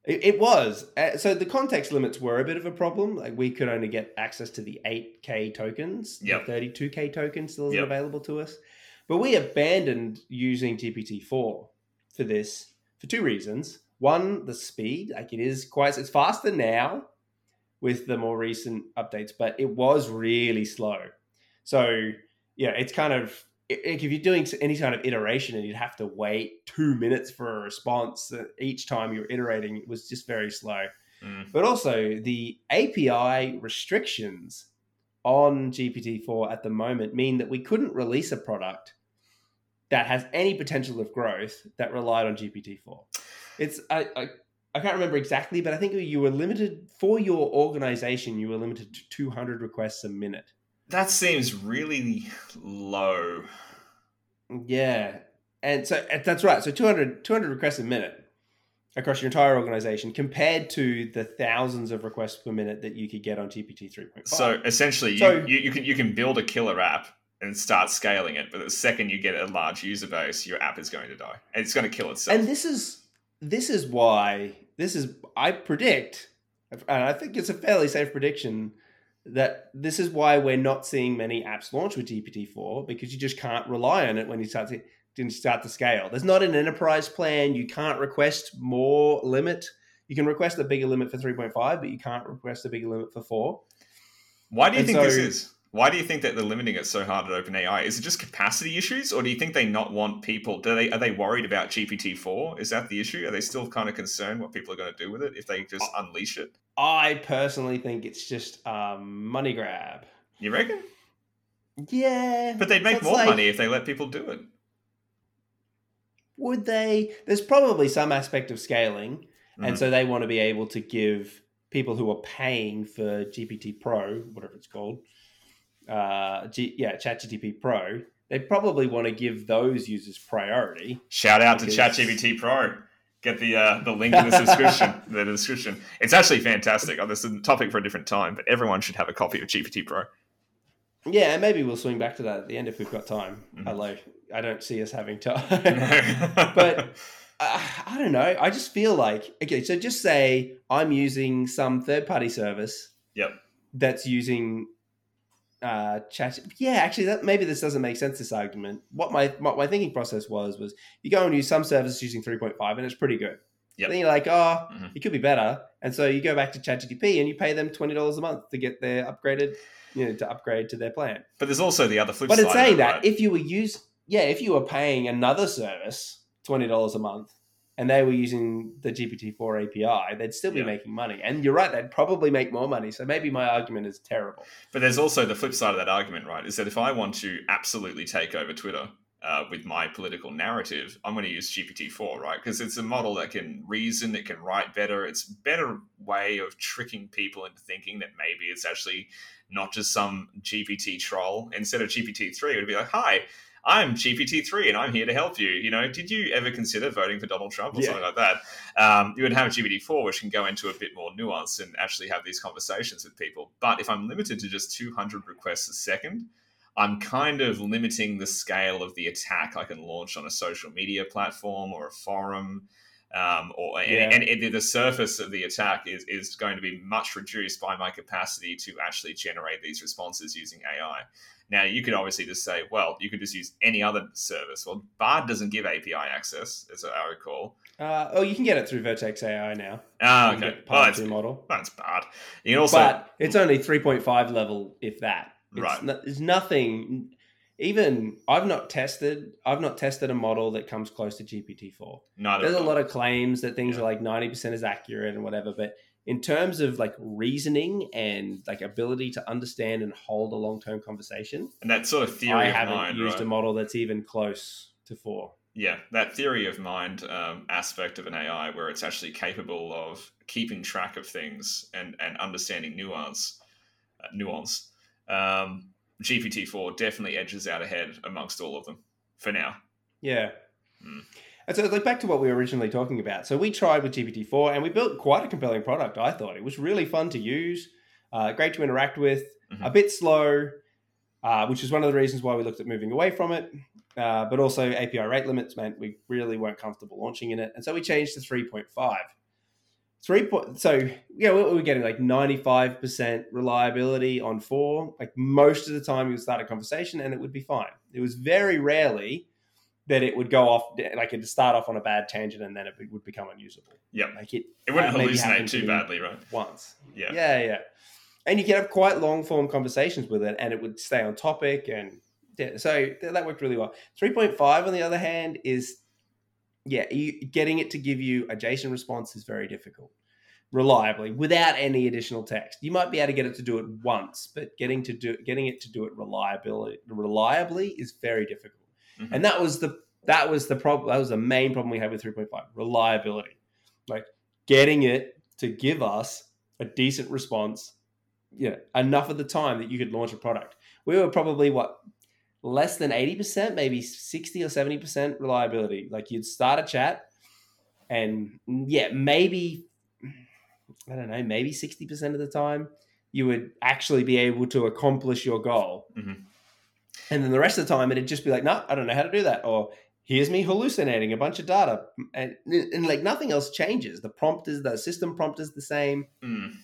It, it was. Uh, so the context limits were a bit of a problem. Like we could only get access to the 8K tokens. Yep. The 32K tokens still isn't Yep. available to us. But we abandoned using GPT-4 for this for two reasons. One, the speed. Like it is quite, it's faster now with the more recent updates, but it was really slow. So yeah, it's kind of if you're doing any kind of iteration and you'd have to wait two minutes for a response uh, each time you're iterating, it was just very slow. Mm. But also the API restrictions on GPT-4 at the moment mean that we couldn't release a product that has any potential of growth that relied on GPT-4. It's I, I I can't remember exactly, but I think you were limited for your organization. You were limited to 200 requests a minute. That seems really low. Yeah. And so that's right. So 200, 200 requests a minute across your entire organization compared to the thousands of requests per minute that you could get on GPT 3.5. So essentially, you, So- you, you can you can build a killer app and start scaling it, but the second you get a large user base, your app is going to die. And it's going to kill itself. and this is this is why this is I predict and I think it's a fairly safe prediction that this is why we're not seeing many apps launch with GPT-4 because you just can't rely on it when you start to didn't start to scale. There's not an enterprise plan. You can't request more limit. You can request a bigger limit for 3.5, but you can't request a bigger limit for 4. Why do you and think this is? Why do you think that they're limiting it so hard at OpenAI? Is it just capacity issues, or do you think they not want people? Do they are they worried about GPT four? Is that the issue? Are they still kind of concerned what people are going to do with it if they just unleash it? I personally think it's just a money grab. You reckon? Yeah. But they'd make more like- money if they let people do it. Would they? There's probably some aspect of scaling, and Mhm. so they want to be able to give people who are paying for GPT Pro, whatever it's called, uh, G, yeah, ChatGPT Pro. They probably want to give those users priority. Shout out to Because- ChatGPT Pro. Get the uh, the link in the description. <laughs> the description. It's actually fantastic. Oh, this is a topic for a different time, but everyone should have a copy of GPT Pro. Yeah, and maybe we'll swing back to that at the end if we've got time. Mhm. Although I don't see us having time. <laughs> But- uh, I don't know. I just feel like okay. So just say I'm using some third party service. Yep. That's using uh, chat. Yeah, actually, that maybe this doesn't make sense. This argument. What my what my thinking process was was you go and use some service using 3.5 and it's pretty good. Yep. Then you're like, oh, Mhm. it could be better. And so you go back to ChatGPT and you pay them twenty dollars a month to get their upgraded, you know, to upgrade to their plan. But there's also the other flip But side. it's of it, saying that right? if you were use, yeah, if you were paying another service twenty dollars a month, and they were using the GPT four API, they'd still be Yeah. making money. And you're right, they'd probably make more money. So maybe my argument is terrible. But there's also the flip side of that argument, right? Is that if I want to absolutely take over Twitter uh, with my political narrative, I'm going to use GPT-4, right? Because it's a model that can reason, it can write better. It's a better way of tricking people into thinking that maybe it's actually not just some GPT troll. Instead of GPT-3, it would be like, "Hi." I'm GPT-3 and I'm here to help you. You know, did you ever consider voting for Donald Trump or Yeah. something like that? Um, you would have GPT-4, which can go into a bit more nuance and actually have these conversations with people. But if I'm limited to just 200 requests a second, I'm kind of limiting the scale of the attack I can launch on a social media platform or a forum. Um, or Yeah. and, and the surface of the attack is, is going to be much reduced by my capacity to actually generate these responses using AI. Now, you could obviously just say, well, you could just use any other service. Well, Bard doesn't give API access, as I recall. Uh, oh, you can get it through Vertex AI now. Ah, You okay. Well, that's, model. that's bad. You can also, but it's only 3.5 level, if that. It's Right. no- there's nothing. Even I've not tested. I've not tested a model that comes close to GPT-4. neither There's a lot of claims that things Yeah. are like 90% is accurate and whatever, but in terms of like reasoning and like ability to understand and hold a long-term conversation, and that sort of theory I of haven't mind, used right? a model that's even close to four. yeah, that theory of mind um, aspect of an AI where it's actually capable of keeping track of things and, and understanding nuance, uh, nuance. Um, GPT-4 definitely edges out ahead amongst all of them for now. Yeah. Hmm. And so, like back to what we were originally talking about. So we tried with GPT-4, and we built quite a compelling product. I thought it was really fun to use, uh, great to interact with, Mhm. a bit slow, uh, which is one of the reasons why we looked at moving away from it. Uh, but also API rate limits meant we really weren't comfortable launching in it, and so we changed to 3.5. Three point, so yeah, we were getting like 95% reliability on four. Like most of the time, you would start a conversation and it would be fine. It was very rarely that it would go off, like it'd start off on a bad tangent and then it would become unusable. Yeah, Like it, It wouldn't Uh, hallucinate too to- badly, right? once. Yeah. Yeah, yeah. And you can have quite long form conversations with it and it would stay on topic. And yeah, so that worked really well. 3.5, on the other hand, is, yeah, you, getting it to give you a JSON response is very difficult reliably without any additional text. You might be able to get it to do it once, but getting to do getting it to do it reliably reliably is very difficult. Mhm. And that was the that was the problem. That was the main problem we had with 3.5 reliability. Like getting it to give us a decent response, you know, enough of the time that you could launch a product. We were probably what less than 80%, maybe 60 or 70% reliability. Like you'd start a chat and yeah, maybe I don't know, maybe 60% of the time you would actually be able to accomplish your goal. Mhm. And then the rest of the time it'd just be like, no, I don't know how to do that. Or here's me hallucinating a bunch of data. And, and like nothing else changes. The prompt is the system prompt is the same. Mm.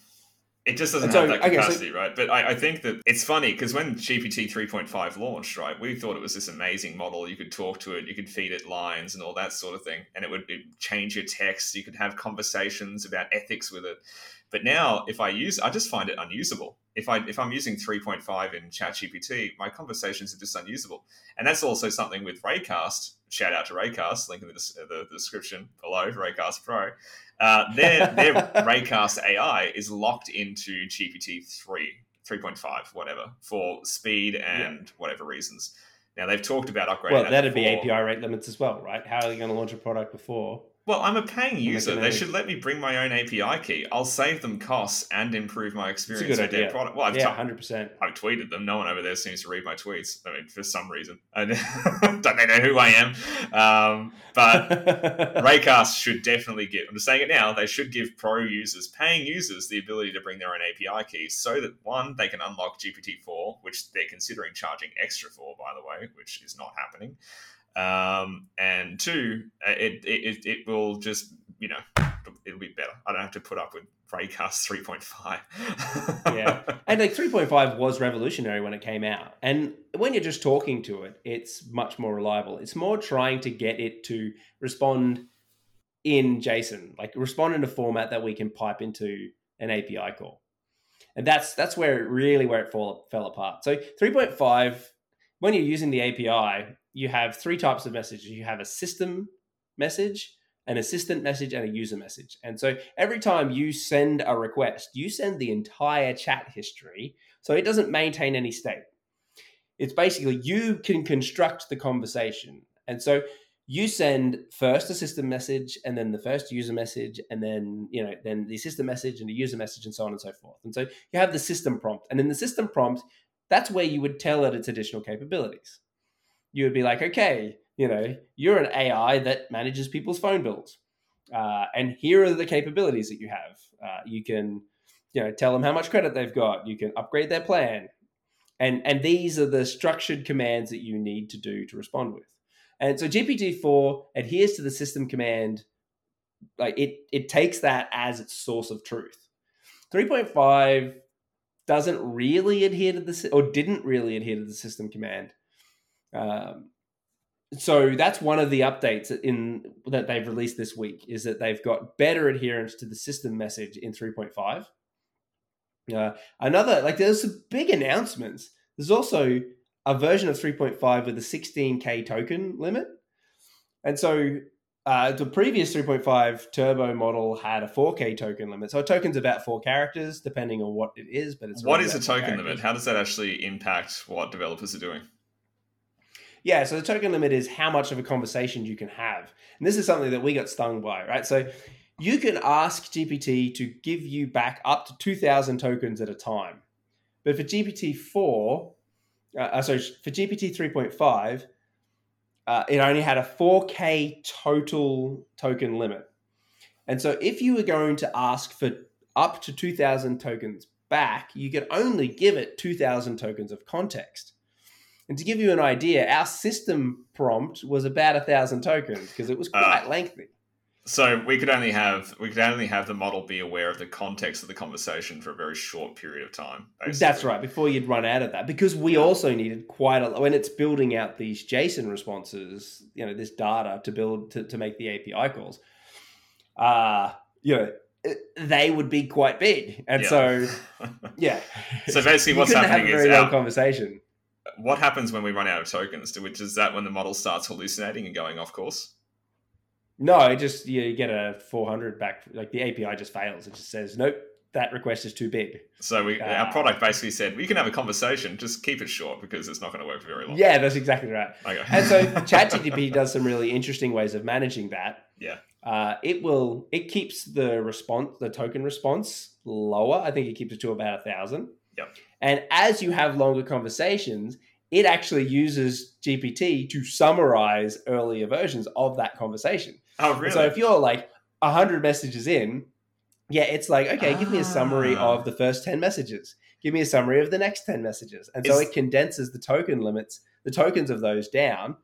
It just doesn't so, have that okay, so- capacity, right? But I, I think that it's funny because when GPT 3.5 launched, right, we thought it was this amazing model. You could talk to it, you could feed it lines and all that sort of thing, and it'd change your text. You could have conversations about ethics with it. But now, if I use, I just find it unusable. If I if I'm using 3.5 in ChatGPT, my conversations are just unusable, and that's also something with Raycast. Shout out to Raycast, link in the, des- the description below. Raycast Pro. Uh, their their <laughs> Raycast AI is locked into GPT 3, 3.5, whatever, for speed and whatever reasons. Now they've talked about upgrading. Well, that that'd be. API rate limits as well, right? How are you going to launch a product before? Well, I'm a paying user. They should let me bring my own API key. I'll save them costs and improve my experience with their idea. product. Well, I've, yeah, hundred percent. I've tweeted them. No one over there seems to read my tweets. I mean, for some reason, <laughs> don't they know who I am? Um, but <laughs> Raycast should definitely give, I'm just saying it now, they should give pro users, paying users, the ability to bring their own API keys so that one, they can unlock GPT-4, which they're considering charging extra for, by the way, which is not happening. Um, and two, uh, it, it, it, will just, you know, it'll be better. I don't have to put up with Raycast <laughs> 3.5. Yeah. and like 3.5 was revolutionary when it came out. And when you're just talking to it, it's much more reliable. It's more trying to get it to respond in JSON, like respond in a format that we can pipe into an API call. And that's that's where it really where it fall, fell apart. So 3.5, when you're using the API, you have three types of messages. You have a system message, an assistant message, and a user message. And so every time you send a request, you send the entire chat history. So it doesn't maintain any state. It's basically you can construct the conversation. And so you send first a system message and then the first user message and then you know then the system message and the user message and so on and so forth and so you have the system prompt and in the system prompt that's where you would tell it its additional capabilities you would be like okay you know you're an ai that manages people's phone bills uh, and here are the capabilities that you have uh, you can you know tell them how much credit they've got you can upgrade their plan and and these are the structured commands that you need to do to respond with and so GPT-4 adheres to the system command. Like it, it takes that as its source of truth. 3.5 doesn't really adhere to the or didn't really adhere to the system command. Um, so that's one of the updates in that they've released this week is that they've got better adherence to the system message in 3.5. Uh, another like there's some big announcements. There's also a version of 3.5 with a 16k token limit. And so uh, the previous 3.5 turbo model had a 4k token limit. So a token's about four characters, depending on what it is. But it's what is a token limit? How does that actually impact what developers are doing? Yeah, so the token limit is how much of a conversation you can have. And this is something that we got stung by, right? So you can ask GPT to give you back up to 2,000 tokens at a time. But for GPT 4, uh, uh so for GPT 3.5, uh, it only had a 4K total token limit. And so if you were going to ask for up to 2,000 tokens back, you could only give it 2,000 tokens of context. And to give you an idea, our system prompt was about a thousand tokens because it was uh, quite uh, lengthy. So we could only have we could only have the model be aware of the context of the conversation for a very short period of time. Basically. That's right. Before you'd run out of that, because we also needed quite a when it's building out these JSON responses, you know, this data to build to, to make the API calls. Uh you know, they would be quite big, and yeah. so <laughs> yeah. so basically, what's happening have a very is long our, conversation. What happens when we run out of tokens? Which is that when the model starts hallucinating and going off course? No, it just you get a 400 back. Like the API just fails. It just says nope. That request is too big. So we, uh, our product basically said, "We can have a conversation, just keep it short because it's not going to work for very long." Yeah, that's exactly right. Okay. and so <laughs> ChatGPT does some really interesting ways of managing that. Yeah. Uh, it will. It keeps the response, the token response, lower. I think it keeps it to about a thousand. Yep. And as you have longer conversations, it actually uses GPT to summarize earlier versions of that conversation. Oh, really? So if you're like 100 messages in, yeah, it's like, okay, ah. give me a summary ah. of the first 10 messages. Give me a summary of the next 10 messages. And so it condenses the token limits, the tokens of those down.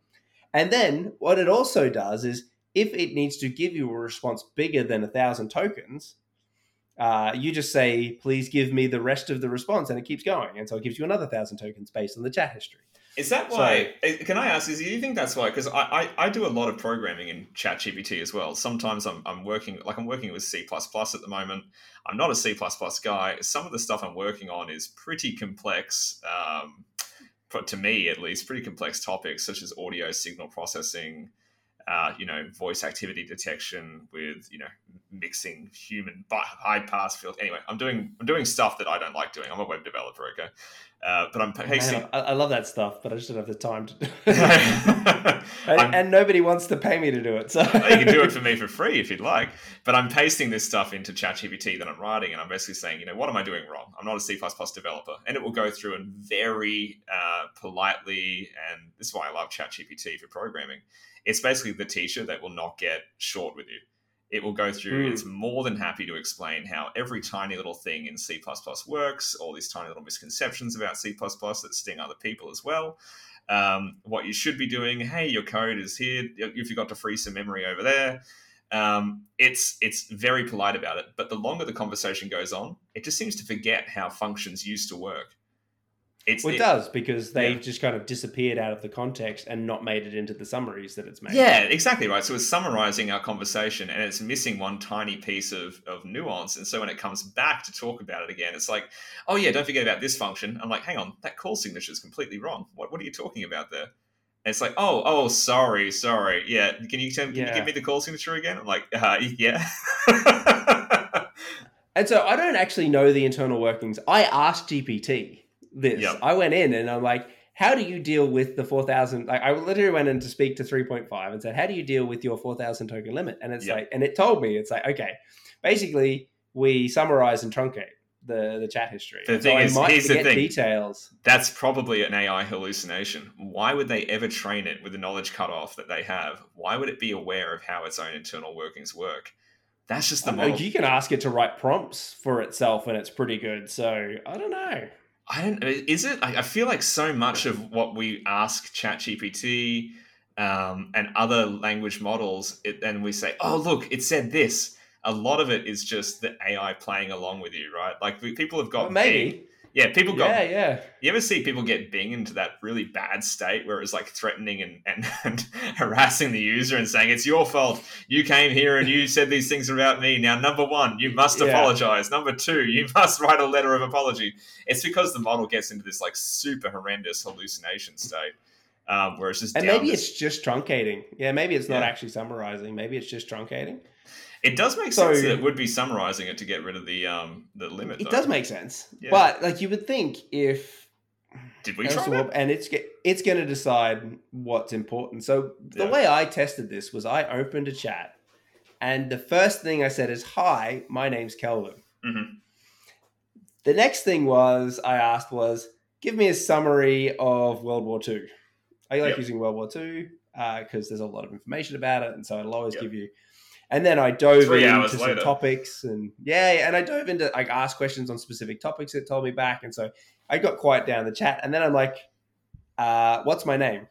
And then what it also does is if it needs to give you a response bigger than a thousand tokens, uh, you just say, please give me the rest of the response, and it keeps going. And so it gives you another thousand tokens based on the chat history. Is that why? So, eh, can I ask? Is do you think that's why? Because I, I, I do a lot of programming in ChatGPT as well. Sometimes I'm I'm working like I'm working with C at the moment. I'm not a C guy. Some of the stuff I'm working on is pretty complex. Um, but to me, at least, pretty complex topics such as audio signal processing, uh, you know, voice activity detection with, you know, mixing human high pass field. Anyway, I'm doing I'm doing stuff that I don't like doing. I'm a web developer, okay, uh, but I'm pasting. I, I, love that stuff, but I just don't have the time to do <laughs> it. <laughs> and, and, nobody wants to pay me to do it. So you can do it for me <laughs> for free if you'd like. But I'm pasting this stuff into ChatGPT that I'm writing, and I'm basically saying, you know, what am I doing wrong? I'm not a C++ developer, and it will go through and very uh, politely, and this is why I love ChatGPT for programming it's basically the teacher that will not get short with you. It will go through, mm. it's more than happy to explain how every tiny little thing in C works, all these tiny little misconceptions about C that sting other people as well. Um, what you should be doing, hey, your code is here. You forgot to free some memory over there. Um, it's it's very polite about it, but the longer the conversation goes on, it just seems to forget how functions used to work. It's Well, it it- does because they've Yeah. just kind of disappeared out of the context and not made it into the summaries that it's made. Yeah, exactly right. So it's summarizing our conversation and it's missing one tiny piece of, of nuance. And so when it comes back to talk about it again, it's like, oh, yeah, don't forget about this function. I'm like, hang on, that call signature is completely wrong. What, what are you talking about there? And it's like, oh, oh, sorry, sorry. Yeah, can you, tell, can you give me the call signature again? I'm like, uh, <laughs> yeah. And so I don't actually know the internal workings. I asked GPT this. Yep. I went in and I'm like, how do you deal with the 4,000? Like, I literally went in to speak to 3.5 and said, how do you deal with your 4,000 token limit? And it's Yep. like, and it told me, it's like, okay, basically we summarize and truncate the, the chat history. The thing so is- here's the thing. details. That's probably an AI hallucination. Why would they ever train it with the knowledge cutoff that they have? Why would it be aware of how its own internal workings work? That's just the know, you can ask it to write prompts for itself and it's pretty good. So I don't know. I don't. Is it? I, I feel like so much of what we ask ChatGPT um, and other language models, it, and we say, "Oh, look, it said this." A lot of it is just the AI playing along with you, right? Like we- people have got Well, maybe. Bing. Yeah, people got. Yeah, yeah. You ever see people get Bing into that really bad state where it's like threatening and, and, <laughs> and harassing the user and saying, It's your fault. You came here and you said these things about me. Now, number one, you must Yeah. apologize. Number two, you <laughs> must write a letter of apology. It's because the model gets into this like super horrendous hallucination state um, where it's just And maybe this- it's just truncating. Yeah, maybe it's not Yeah. actually summarizing. Maybe it's just truncating. It does make So- sense that it would be summarizing it to get rid of the um the limit. It though. does make sense. Yeah. But like you would think if Did we try that? and it's it's going to decide what's important. So the Yeah. way I tested this was I opened a chat, and the first thing I said is, "Hi, my name's Kelvin." Mhm. The next thing was I asked was, "Give me a summary of World War II." I like Yep. using World War II because there's a lot of information about it, and so it'll always Yep. give you. And then I dove Three into some later. topics, and yeah, yeah, and I dove into like asked questions on specific topics. It told me back, and so I got quiet down the chat, and then I'm like, uh, "What's my name?"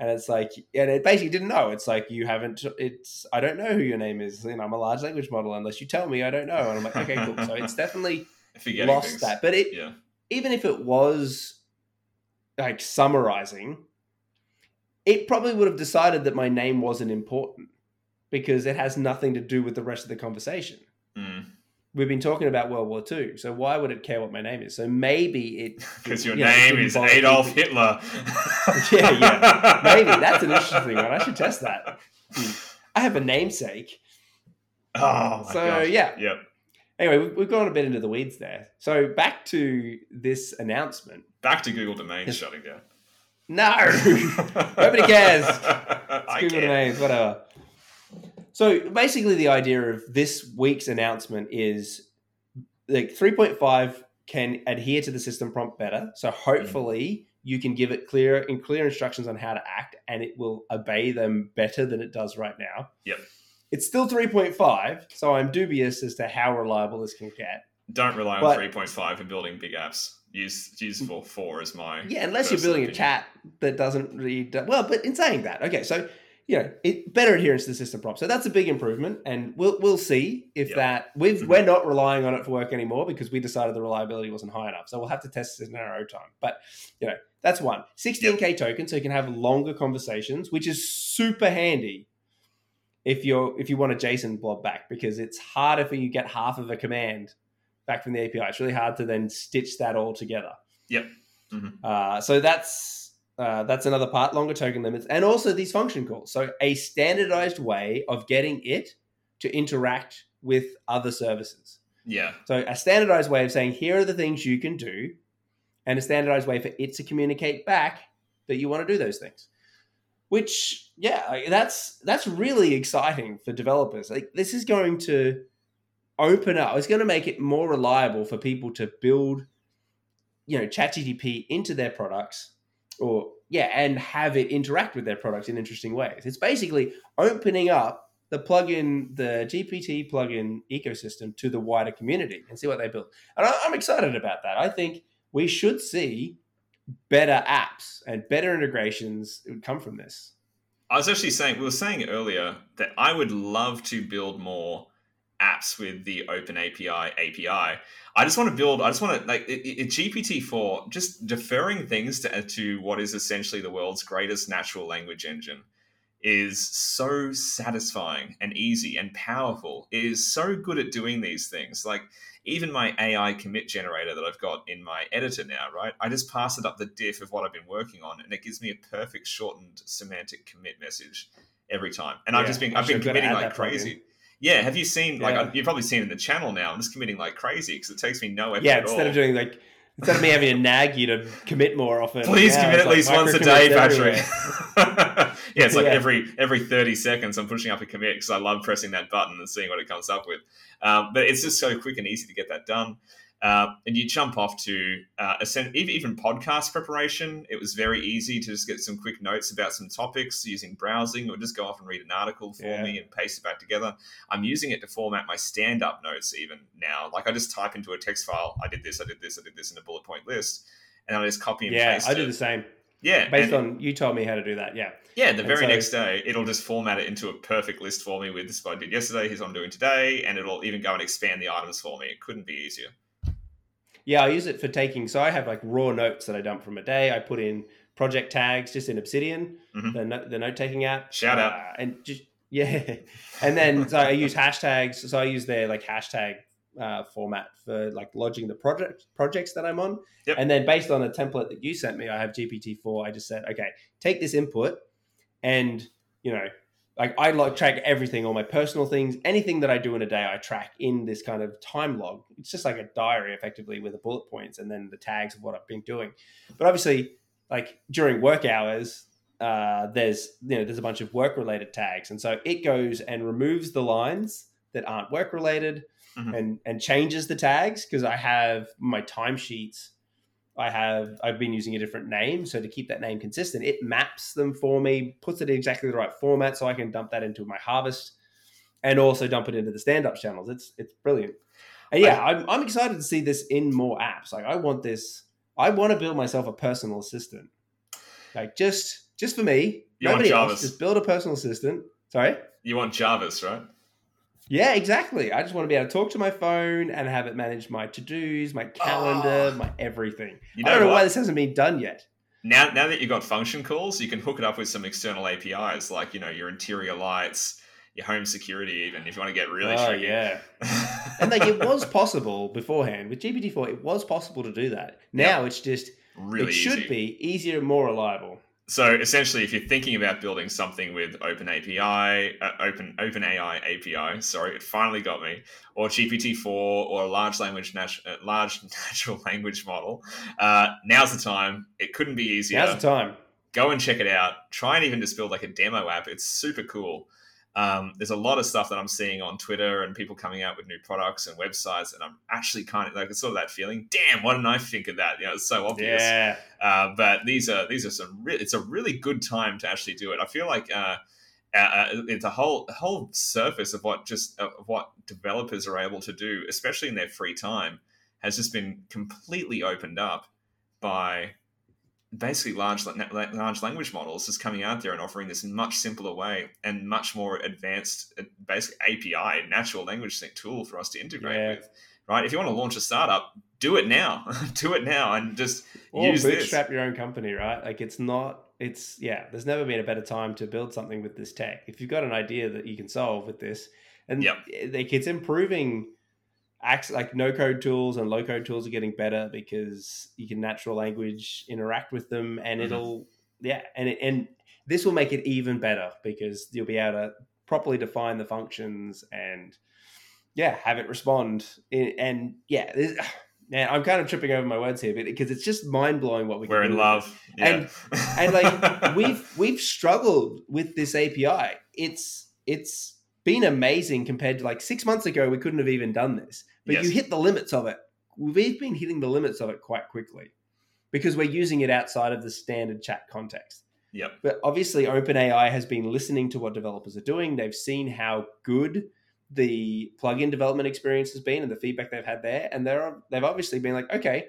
And it's like, and it basically didn't know. It's like you haven't. It's I don't know who your name is. You know, I'm a large language model. Unless you tell me, I don't know. And I'm like, okay, cool. So it's definitely <laughs> lost things. that. But it Yeah. even if it was like summarizing, it probably would have decided that my name wasn't important because it has nothing to do with the rest of the conversation. Mm. We've been talking about World War II, so why would it care what my name is? So maybe it <laughs> Because your you know, name is Adolf keeping- Hitler. <laughs> Yeah, yeah. Maybe <laughs> that's an interesting one. I should test that. I have a namesake. Oh my so gosh. yeah. Yep. Anyway, we've, we've gone a bit into the weeds there. So back to this announcement. Back to Google domains shutting down. No, Nobody cares. It's Google care. domains, whatever. So basically, the idea of this week's announcement is like 3.5 can adhere to the system prompt better. So mm-hmm. hopefully, you can give it clear and clear instructions on how to act, and it will obey them better than it does right now. Yep. It's still 3.5, so I'm dubious as to how reliable this can get. Don't rely on But- 3.5 for building big apps. Use use for four as my Yeah, unless you're building a chat that doesn't read well. But in saying that, okay, so you know, it better adherence to the system prompt. So that's a big improvement, and we'll we'll see if Yep. that we've Mhm. we're not relying on it for work anymore because we decided the reliability wasn't high enough. So we'll have to test it in our own time. But you know, that's one 16k token, so you can have longer conversations, which is super handy if you're if you want a JSON blob back because it's harder for you to get half of a command back from the API. It's really hard to then stitch that all together. Yep. Mhm. Uh, so that's uh, that's another part, longer token limits, and also these function calls. So a standardized way of getting it to interact with other services. Yeah. So a standardized way of saying here are the things you can do, and a standardized way for it to communicate back that you want to do those things. Which, yeah, that's that's really exciting for developers. Like this is going to open up. It's going to make it more reliable for people to build, you know, ChatGPT into their products, or yeah, and have it interact with their products in interesting ways. It's basically opening up the plugin, the GPT plugin ecosystem to the wider community and see what they build. And I- I'm excited about that. I think we should see better apps and better integrations that would come from this. I was actually saying we were saying earlier that I would love to build more apps with the Open API API. I just want to build. I just want to like it, it, GPT four. Just deferring things to to what is essentially the world's greatest natural language engine is so satisfying and easy and powerful. It is so good at doing these things. Like even my AI commit generator that I've got in my editor now, right? I just pass it up the diff of what I've been working on, and it gives me a perfect shortened semantic commit message every time. And yeah, I've just been I've been committing like crazy. Yeah, have you seen like yeah. you've probably seen in the channel now? I'm just committing like crazy because it takes me no effort. Yeah, instead of doing like instead of me having to <laughs> nag you to commit more often. Please yeah, commit at least once a day, Patrick. <laughs> yeah, it's like yeah. every every thirty seconds I'm pushing up a commit because I love pressing that button and seeing what it comes up with. Um, but it's just so quick and easy to get that done. Uh, and you jump off to uh, even podcast preparation. It was very easy to just get some quick notes about some topics using browsing, or just go off and read an article for yeah. me and paste it back together. I'm using it to format my stand-up notes even now. Like I just type into a text file. I did this. I did this. I did this in a bullet point list, and I just copy and yeah, paste. Yeah, I do it. the same. Yeah, based on you told me how to do that. Yeah, yeah. The very so, next day, it'll just format it into a perfect list for me. With this, what I did yesterday. Here's what I'm doing today, and it'll even go and expand the items for me. It couldn't be easier. Yeah, I use it for taking. So I have like raw notes that I dump from a day. I put in project tags just in Obsidian, mm-hmm. the the note taking app. Shout out uh, and just yeah, <laughs> and then so I use hashtags. So I use their like hashtag uh, format for like lodging the project projects that I'm on. Yep. And then based on a template that you sent me, I have GPT four. I just said, okay, take this input, and you know like I like track everything, all my personal things, anything that I do in a day, I track in this kind of time log. It's just like a diary, effectively, with the bullet points and then the tags of what I've been doing. But obviously, like during work hours, uh, there's you know there's a bunch of work related tags, and so it goes and removes the lines that aren't work related, mm-hmm. and and changes the tags because I have my timesheets I have I've been using a different name, so to keep that name consistent, it maps them for me, puts it in exactly the right format, so I can dump that into my harvest, and also dump it into the stand up channels. It's it's brilliant. And yeah, I, I'm I'm excited to see this in more apps. Like I want this. I want to build myself a personal assistant, like just just for me. You Nobody else. Just build a personal assistant. Sorry. You want Jarvis, right? Yeah, exactly. I just want to be able to talk to my phone and have it manage my to dos, my calendar, oh, my everything. You know I don't know what? why this hasn't been done yet. Now, now that you've got function calls, you can hook it up with some external APIs, like you know your interior lights, your home security, even if you want to get really. Oh yeah, <laughs> and like it was possible beforehand with GPT four. It was possible to do that. Now yep. it's just really it should easy. be easier and more reliable so essentially, if you're thinking about building something with Open API, uh, Open Open AI API, sorry, it finally got me, or GPT four, or a large language nat- uh, large <laughs> natural language model, uh, now's the time. It couldn't be easier. Now's the time. Go and check it out. Try and even just build like a demo app. It's super cool. Um, there's a lot of stuff that I'm seeing on Twitter and people coming out with new products and websites, and I'm actually kind of like it's sort of that feeling. Damn, why didn't I think of that? You know, it's so obvious. Yeah. Uh, but these are these are some. Re- it's a really good time to actually do it. I feel like. Uh, uh, uh it's a whole whole surface of what just of what developers are able to do, especially in their free time, has just been completely opened up by basically large large language models is coming out there and offering this much simpler way and much more advanced uh, basic API natural language tool for us to integrate yeah. with. Right? If you want to launch a startup, do it now. <laughs> do it now and just or use bootstrap this. your own company, right? Like it's not it's yeah, there's never been a better time to build something with this tech. If you've got an idea that you can solve with this and yep. like it's improving acts like no code tools and low code tools are getting better because you can natural language interact with them and mm-hmm. it'll yeah and it, and this will make it even better because you'll be able to properly define the functions and yeah have it respond and yeah <sighs> man i'm kind of tripping over my words here but because it's just mind-blowing what we we're in love yeah. and and like <laughs> we've we've struggled with this api it's it's been amazing compared to like six months ago. We couldn't have even done this, but yes. you hit the limits of it. We've been hitting the limits of it quite quickly because we're using it outside of the standard chat context. Yep. But obviously, OpenAI has been listening to what developers are doing. They've seen how good the plugin development experience has been and the feedback they've had there, and they're they've obviously been like, okay,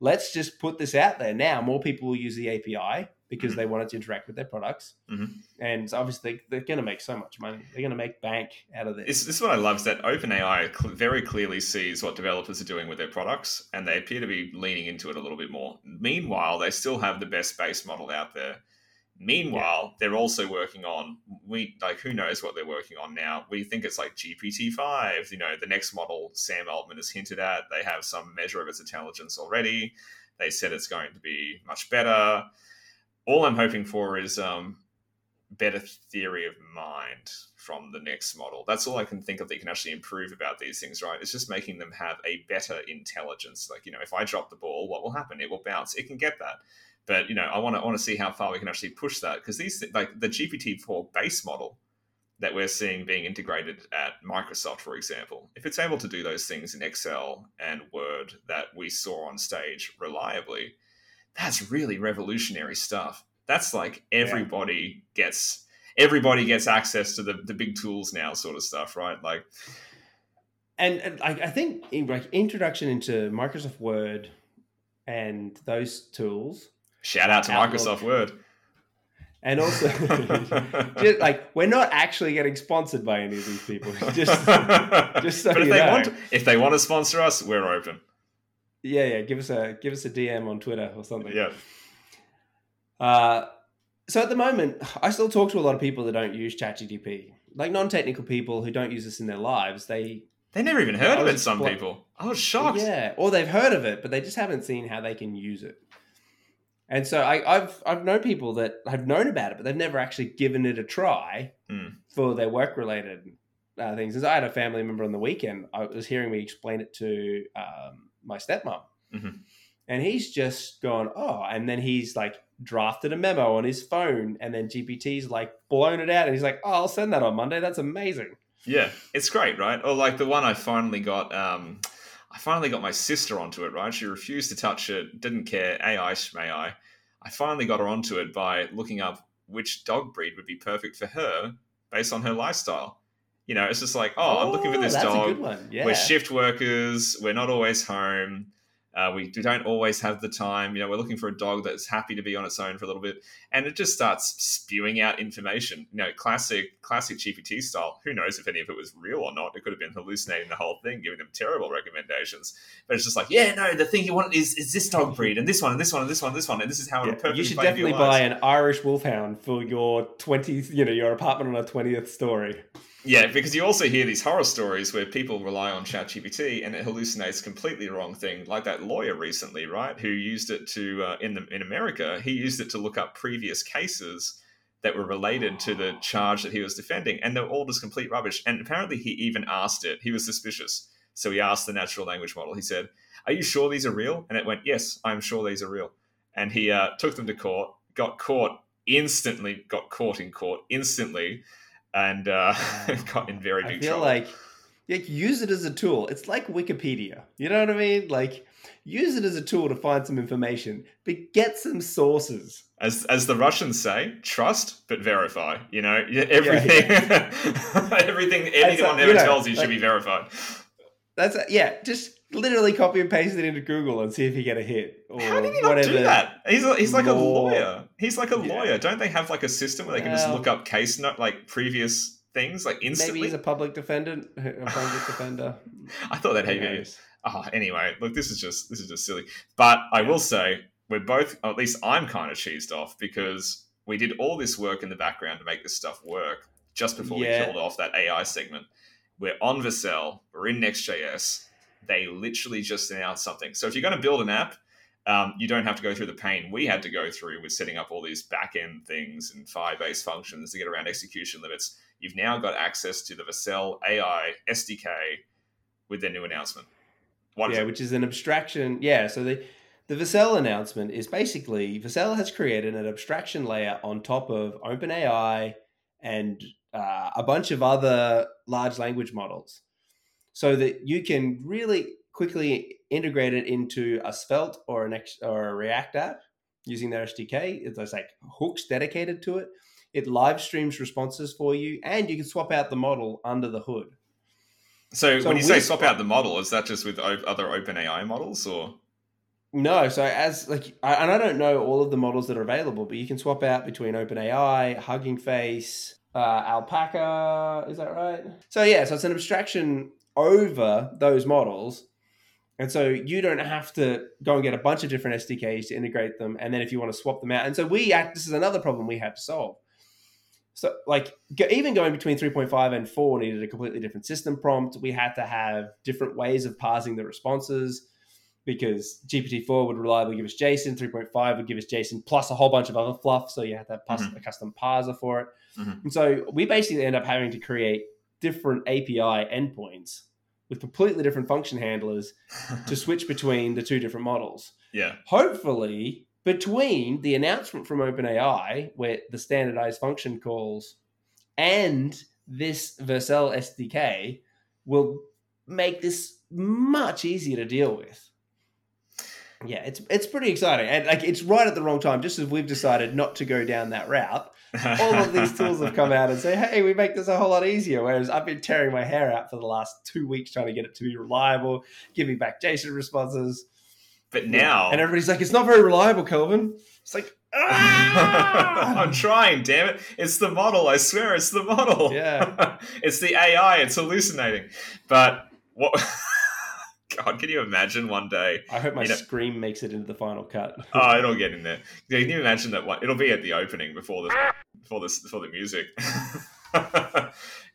let's just put this out there now. More people will use the API because Mhm. they wanted to interact with their products. Mhm. And obviously, they're going to make so much money. They're going to make bank out of this. This, this is what I love is that OpenAI cl- very clearly sees what developers are doing with their products, and they appear to be leaning into it a little bit more. Meanwhile, they still have the best base model out there. Meanwhile, they're also working on we like who knows what they're working on now. We think it's like GPT five. You know, the next model Sam Altman has hinted at. They have some measure of its intelligence already. They said it's going to be much better. All I'm hoping for is um, better theory of mind from the next model. That's all I can think of that you can actually improve about these things, right? It's just making them have a better intelligence. Like, you know, if I drop the ball, what will happen? It will bounce. It can get that. But, you know, I want to I want to see how far we can actually push that because these like the GPT-4 base model that we're seeing being integrated at Microsoft, for example, if it's able to do those things in Excel and Word that we saw on stage reliably, that's really revolutionary stuff. That's like everybody gets everybody gets access to the, the big tools now, sort of stuff, right? Like, and, and I, I think in, like introduction into Microsoft Word and those tools, shout out to Outlook. Microsoft Word. and also <laughs> just, like we're not actually getting sponsored by any of these people. <laughs> Just <laughs> just so but if they know. want if they want to sponsor us, we're open. Yeah, yeah, give us a give us a DM on Twitter or something. Yeah. Uh, so at the moment, I still talk to a lot of people that don't use ChatGPT, like non-technical people who don't use this in their lives. They They never even heard of it, some people. I was shocked. Yeah, or they've heard of it, but they just haven't seen how they can use it. And so I, I've I've known people that have known about it, but they've never actually given it a try Hmm. for their work related uh, things. As I had a family member on the weekend, I was hearing me explain it to um, my stepmom, Mhm. and he's just gone, oh, and then he's like drafted a memo on his phone, and then GPT's like blown it out, and he's like, oh, I'll send that on Monday. That's amazing. Yeah, it's great, right? Or like the one I finally got. Um, I finally got my sister onto it. Right, she refused to touch it, didn't care. AI schmai. I finally got her onto it by looking up which dog breed would be perfect for her based on her lifestyle. You know, it's just like, oh, I'm looking for this that's dog. A good one. Yeah. We're shift workers. We're not always home. Uh, we don't always have the time. You know, we're looking for a dog that's happy to be on its own for a little bit, and it just starts spewing out information. You know, classic, classic GPT style. Who knows if any of it was real or not? It could have been hallucinating the whole thing, giving them terrible recommendations. But it's just like, yeah, no, the thing you want is is this dog breed, and this one, and this one, and this one, and this one, and this is how Yeah, it'll perfectly you should play for your definitely buy an Irish Wolfhound for your 20th, you know, your apartment on a 20th story. Yeah, because you also hear these horror stories where people rely on ChatGPT and it hallucinates completely wrong thing. Like that lawyer recently, right, who used it to uh, in the in America, he used it to look up previous cases that were related to the charge that he was defending, and they're all just complete rubbish. And apparently, he even asked it. He was suspicious, so he asked the natural language model. He said, "Are you sure these are real?" And it went, "Yes, I'm sure these are real." And he uh, took them to court, got caught instantly, got caught in court instantly and uh, <laughs> got in very I big feel trouble. like yeah, use it as a tool. It's like Wikipedia. You know what I mean? Like use it as a tool to find some information, but get some sources. as as the Russians say, trust but verify. You know, Yeah, everything, <laughs> everything anyone you ever know, tells you should be verified. That's yeah, just literally copy and paste it into Google and see if you get a hit or How did he not do that? He's he's like a lawyer. He's like a Yeah. lawyer. Don't they have like a system where they can just look up case note like previous things like instantly? Maybe he's a public defendant, a public defender. <laughs> I thought that knows? Oh, anyway, look, this is just this is just silly. But I will say we're both, at least I'm kind of cheesed off because we did all this work in the background to make this stuff work just before Yeah. we killed off that AI segment. We're on Vercel, we're in Next.js. They literally just announced something. So if you're going to build an app, um, you don't have to go through the pain we had to go through with setting up all these back-end things and Firebase functions to get around execution limits. You've now got access to the Vercel AI SDK with their new announcement. What is yeah, it? which is an abstraction. Yeah, so the the Vercel announcement is basically Vercel has created an abstraction layer on top of OpenAI and uh, a bunch of other large language models, so that you can really quickly integrate it into a Svelte or a Next, or a React app using their SDK. It's there's like hooks dedicated to it. It live streams responses for you, and you can swap out the model under the hood. So, So when you say swap out the model, is that just with other OpenAI models, or No, so as like, I, and I don't know all of the models that are available, but you can swap out between OpenAI, Hugging Face, uh, Alpaca. Is that right? So yeah, so it's an abstraction over those models, and so you don't have to go and get a bunch of different SDKs to integrate them, and then if you want to swap them out, and so we act. This is another problem we had to solve. So like even going between 3.5 and 4 needed a completely different system prompt. We had to have different ways of parsing the responses because GPT-4 would reliably give us JSON, 3.5 would give us JSON plus a whole bunch of other fluff. So you have to have mm-hmm. a custom parser for it. Mm-hmm. And so we basically end up having to create different API endpoints with completely different function handlers to <laughs> switch between the two different models. Yeah. Hopefully, between the announcement from OpenAI, where the standardized function calls, and this Vercel SDK, will make this much easier to deal with. Yeah, it's it's pretty exciting, and like it's right at the wrong time. Just as we've decided not to go down that route, all of these tools have come out and say, "Hey, we make this a whole lot easier." Whereas I've been tearing my hair out for the last two weeks trying to get it to be reliable, giving back JSON responses. But now, and everybody's like, "It's not very reliable, Kelvin." It's like, <laughs> ah! I'm trying, damn it! It's the model. I swear, it's the model. Yeah, <laughs> it's the AI. It's hallucinating. But what? <laughs> God, can you imagine one day? I hope my you know, scream makes it into the final cut. <laughs> oh, it'll get in there. Can you imagine that one? It'll be at the opening before the before the before the music. <laughs>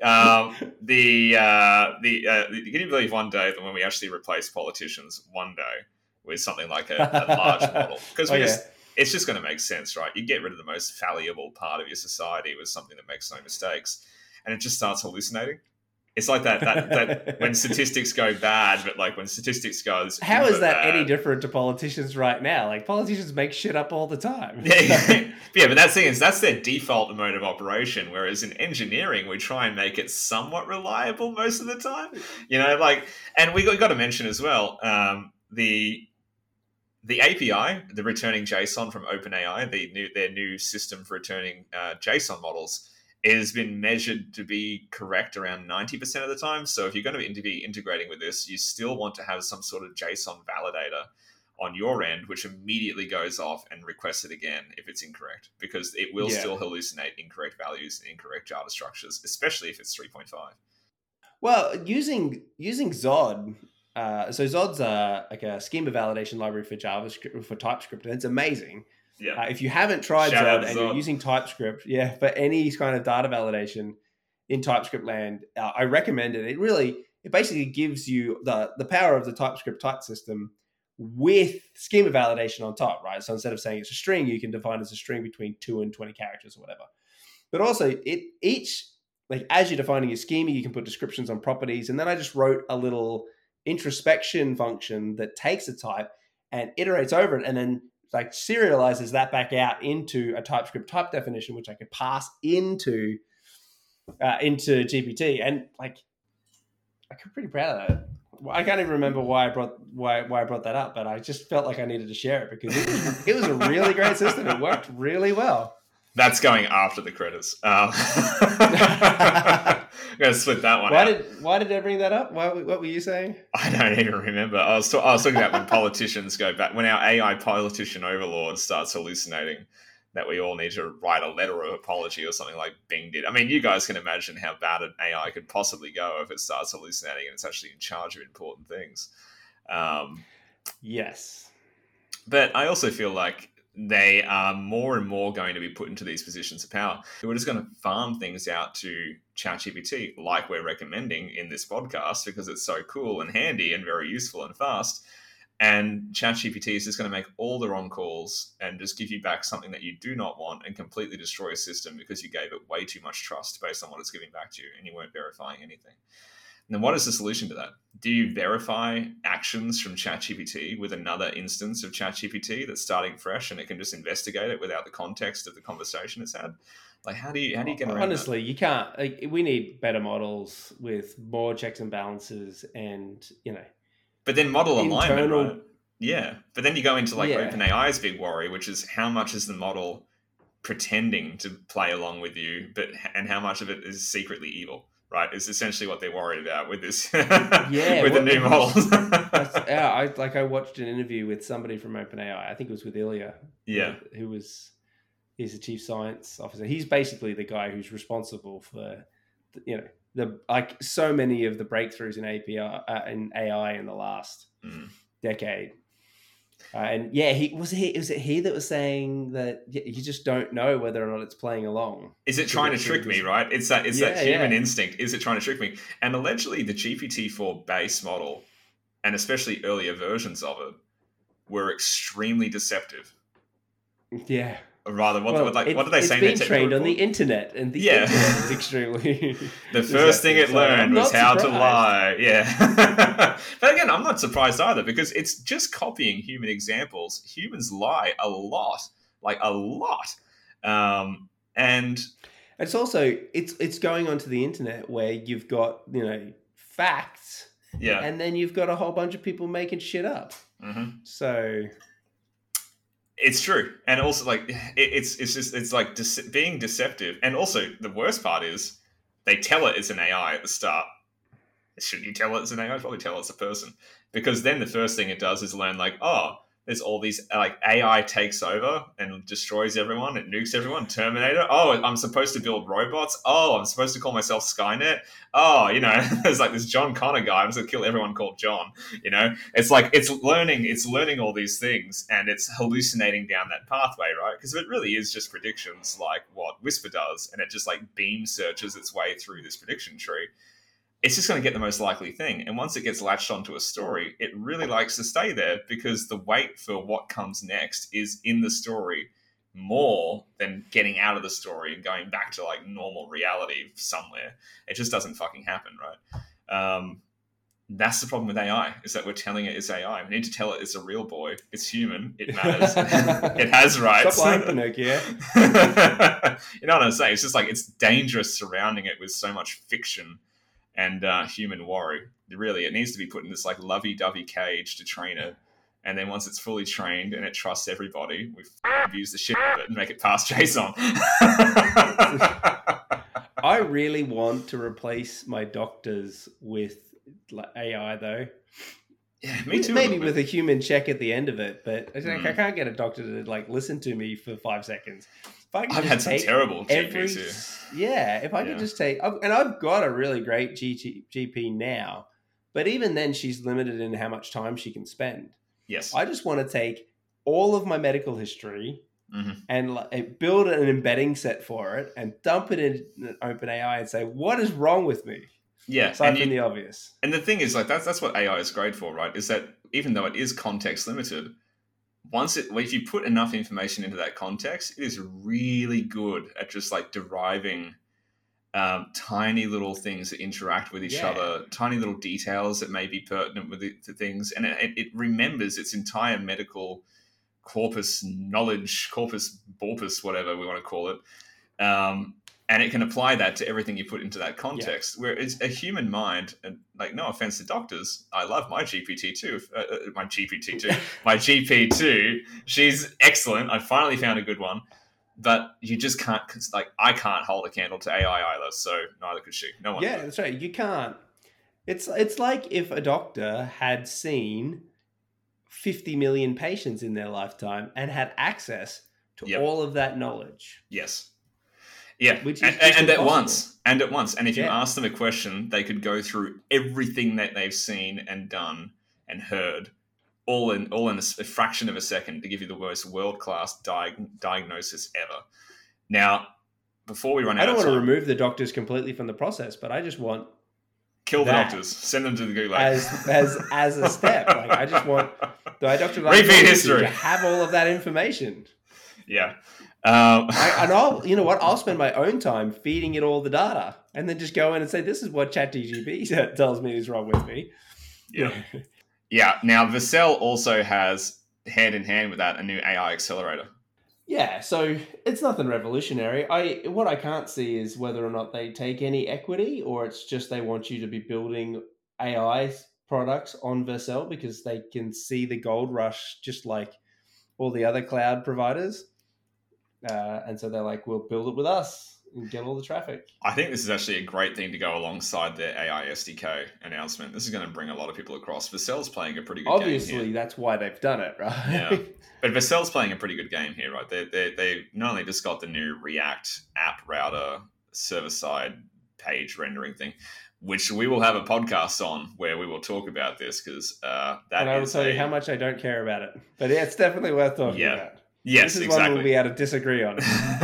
um, the uh, the uh, can you believe one day that when we actually replace politicians one day with something like a, a large <laughs> model because we oh, just. Yeah. It's just going to make sense, right? You get rid of the most fallible part of your society with something that makes no mistakes, and it just starts hallucinating it's like that, that, that <laughs> when statistics go bad, but like when statistics goes. How is that bad, any different to politicians right now? Like politicians make shit up all the time. Yeah, <laughs> yeah, yeah but that's the thing is that's their default mode of operation. Whereas in engineering, we try and make it somewhat reliable most of the time. You know, like, and we got, got to mention as well um, the the API, the returning JSON from OpenAI, the new their new system for returning uh, JSON models has been measured to be correct around 90% of the time. So if you're going to be integrating with this, you still want to have some sort of JSON validator on your end, which immediately goes off and requests it again if it's incorrect, because it will yeah. still hallucinate incorrect values and incorrect Java structures, especially if it's 3.5. Well, using using Zod, uh, so Zod's a, like a schema validation library for JavaScript for TypeScript, and it's amazing. Yeah. Uh, if you haven't tried Zod and you're using TypeScript, yeah, for any kind of data validation in TypeScript land, uh, I recommend it. It really, it basically gives you the the power of the TypeScript type system with schema validation on top, right? So instead of saying it's a string, you can define as a string between two and twenty characters or whatever. But also, it each like as you're defining your schema, you can put descriptions on properties, and then I just wrote a little introspection function that takes a type and iterates over it, and then like serializes that back out into a TypeScript type definition, which I could pass into uh, into GPT, and like I'm pretty proud of that. I can't even remember why I brought why why I brought that up, but I just felt like I needed to share it because it it was a really great system. It worked really well. That's going after the credits. Um, <laughs> I'm gonna split that one. Why out. did Why did I bring that up? Why, what were you saying? I don't even remember. I was, I was talking about when politicians go back when our AI politician overlord starts hallucinating that we all need to write a letter of apology or something like Bing did. I mean, you guys can imagine how bad an AI could possibly go if it starts hallucinating and it's actually in charge of important things. Um, yes. But I also feel like they are more and more going to be put into these positions of power. We're just going to farm things out to ChatGPT, like we're recommending in this podcast, because it's so cool and handy and very useful and fast. And ChatGPT is just going to make all the wrong calls and just give you back something that you do not want and completely destroy a system because you gave it way too much trust based on what it's giving back to you and you weren't verifying anything. And then what is the solution to that? Do you verify actions from ChatGPT with another instance of ChatGPT that's starting fresh and it can just investigate it without the context of the conversation it's had? Like, how do you how do you get around? Honestly, that? you can't. Like, we need better models with more checks and balances, and you know. But then model alignment, right? Yeah, but then you go into like yeah. OpenAI's big worry, which is how much is the model pretending to play along with you, but and how much of it is secretly evil right? Is essentially what they're worried about with this, <laughs> Yeah, with the new models. <laughs> Yeah, I like I watched an interview with somebody from OpenAI. I think it was with Ilya. yeah, who was he's the chief science officer. He's basically the guy who's responsible for you know the like so many of the breakthroughs in API uh, in AI in the last Mm. decade. Uh, and yeah, he was he was it he that was saying that you just don't know whether or not it's playing along. Is it trying to trick me, right? It's that it's that human yeah. instinct. Is it trying to trick me? And allegedly, the GPT-4 base model, and especially earlier versions of it, were extremely deceptive. Yeah. Or rather, what, Well, what, like, it- what did they it's say? in being their technical trained on the internet, and the Yeah. internet is <laughs> extremely. The <laughs> first thing it deceptive, so I'm learned was how to lie. <laughs> Yeah. but again, I'm not surprised either because it's just copying human examples. Humans lie a lot, like a lot. Um, and It's also it's it's going onto the internet where you've got you know facts, yeah. and then you've got a whole bunch of people making shit up. hmm So It's true, and also like <sighs> it, it's it's just it's like dece- being deceptive, and also the worst part is they tell it it's an AI at the start. Should you tell it it's an AI? Probably tell it's a person, because then the first thing it does is learn like, oh, there's all these like AI takes over and destroys everyone, it nukes everyone. Terminator. Oh, I'm supposed to build robots. Oh, I'm supposed to call myself Skynet. Oh, you know, <laughs> there's like this John Connor guy. I'm gonna kill everyone called John. You know, it's like it's learning, it's learning all these things, and it's hallucinating down that pathway, right? Because it really is just predictions, like what Whisper does, and it just like beam searches its way through this prediction tree. It's just going to get the most likely thing, and once it gets latched onto a story, it really likes to stay there because the wait for what comes next is in the story more than getting out of the story and going back to like normal reality somewhere. It just doesn't fucking happen, right? Um, that's the problem with AI is that we're telling it it's AI. We need to tell it it's a real boy. It's human. It matters. <laughs> it has rights. stop lying, Pinocchio. <laughs> you know what I'm saying? It's just like it's dangerous surrounding it with so much fiction and uh, human worry. Really, it needs to be put in this like lovey-dovey cage to train it. And then once it's fully trained and it trusts everybody, we f- use the shit out of it and make it pass <laughs> JSON. <laughs> I really want to replace my doctors with like, AI though. yeah, me too. Maybe little with a human check at the end of it, but I, Mm. I can't get a doctor to like listen to me for five seconds. If I could I've had some terrible every GPs too. yeah, if I Yeah. could just take, I've- and I've got a really great GT, GP now, but even then, she's limited in how much time she can spend. Yes. I just want to take all of my medical history Mhm. and like, build an embedding set for it and dump it in OpenAI and say, what is wrong with me? Yeah. Aside And from you, the obvious. And the thing is, like that's that's what AI is great for, right? Is that even though it is context limited, once it if you put enough information into that context, it is really good at just like deriving um, tiny little things that interact with each Yeah. other, tiny little details that may be pertinent with it, to things, and it, it remembers its entire medical corpus knowledge, corpus borpus, whatever we want to call it. Um, and it can apply that to everything you put into that context. Where it's a human mind, and like no offense to doctors, I love my GPT too. Uh, uh, my GPT too, <laughs> my GP too. She's excellent. I finally found a good one, but you just can't. 'cause, Like I can't hold a candle to AI either, so neither could she. No one. Yeah, could. that's right. You can't. It's it's like if a doctor had seen 50 million patients in their lifetime and had access to Yep. all of that knowledge. Yes. Yeah, Which is and, and at once, and at once, and if you ask them a question, they could go through everything that they've seen and done and heard, all in all in a fraction of a second to give you the most world class diag- diagnosis ever. Now, before we run out I don't want to remove the doctors completely from the process, but I just want kill the doctors, send them to the gulag. as as as a step. <laughs> Like I just want the doctor Repeat history. to have all of that information. yeah. Um, I, and I'll, <laughs> you know what? I'll spend my own time feeding it all the data, and then just go in and say, "This is what ChatGPT <laughs> tells me is wrong with me." yeah. Yeah. Now, Vercel also has hand in hand with that a new AI accelerator. Yeah, so it's nothing revolutionary. I what I can't see is whether or not they take any equity, or it's just they want you to be building AI products on Vercel because they can see the gold rush, just like all the other cloud providers. Uh, and so they're like, "We'll build it with us," and get all the traffic. I think this is actually a great thing to go alongside their AI SDK announcement. This is going to bring a lot of people across. Vercel's playing a pretty good Obviously, that's why they've done it, right? Yeah. <laughs> But Vercel's playing a pretty good game here, right? They, they, they not only just got the new React app router server side page rendering thing, which we will have a podcast on where we will talk about this because uh, that and I will tell a- you how much I don't care about it. But yeah, it's definitely worth talking Yeah. about. Yes, this is exactly. one we'll be able to disagree on. <laughs>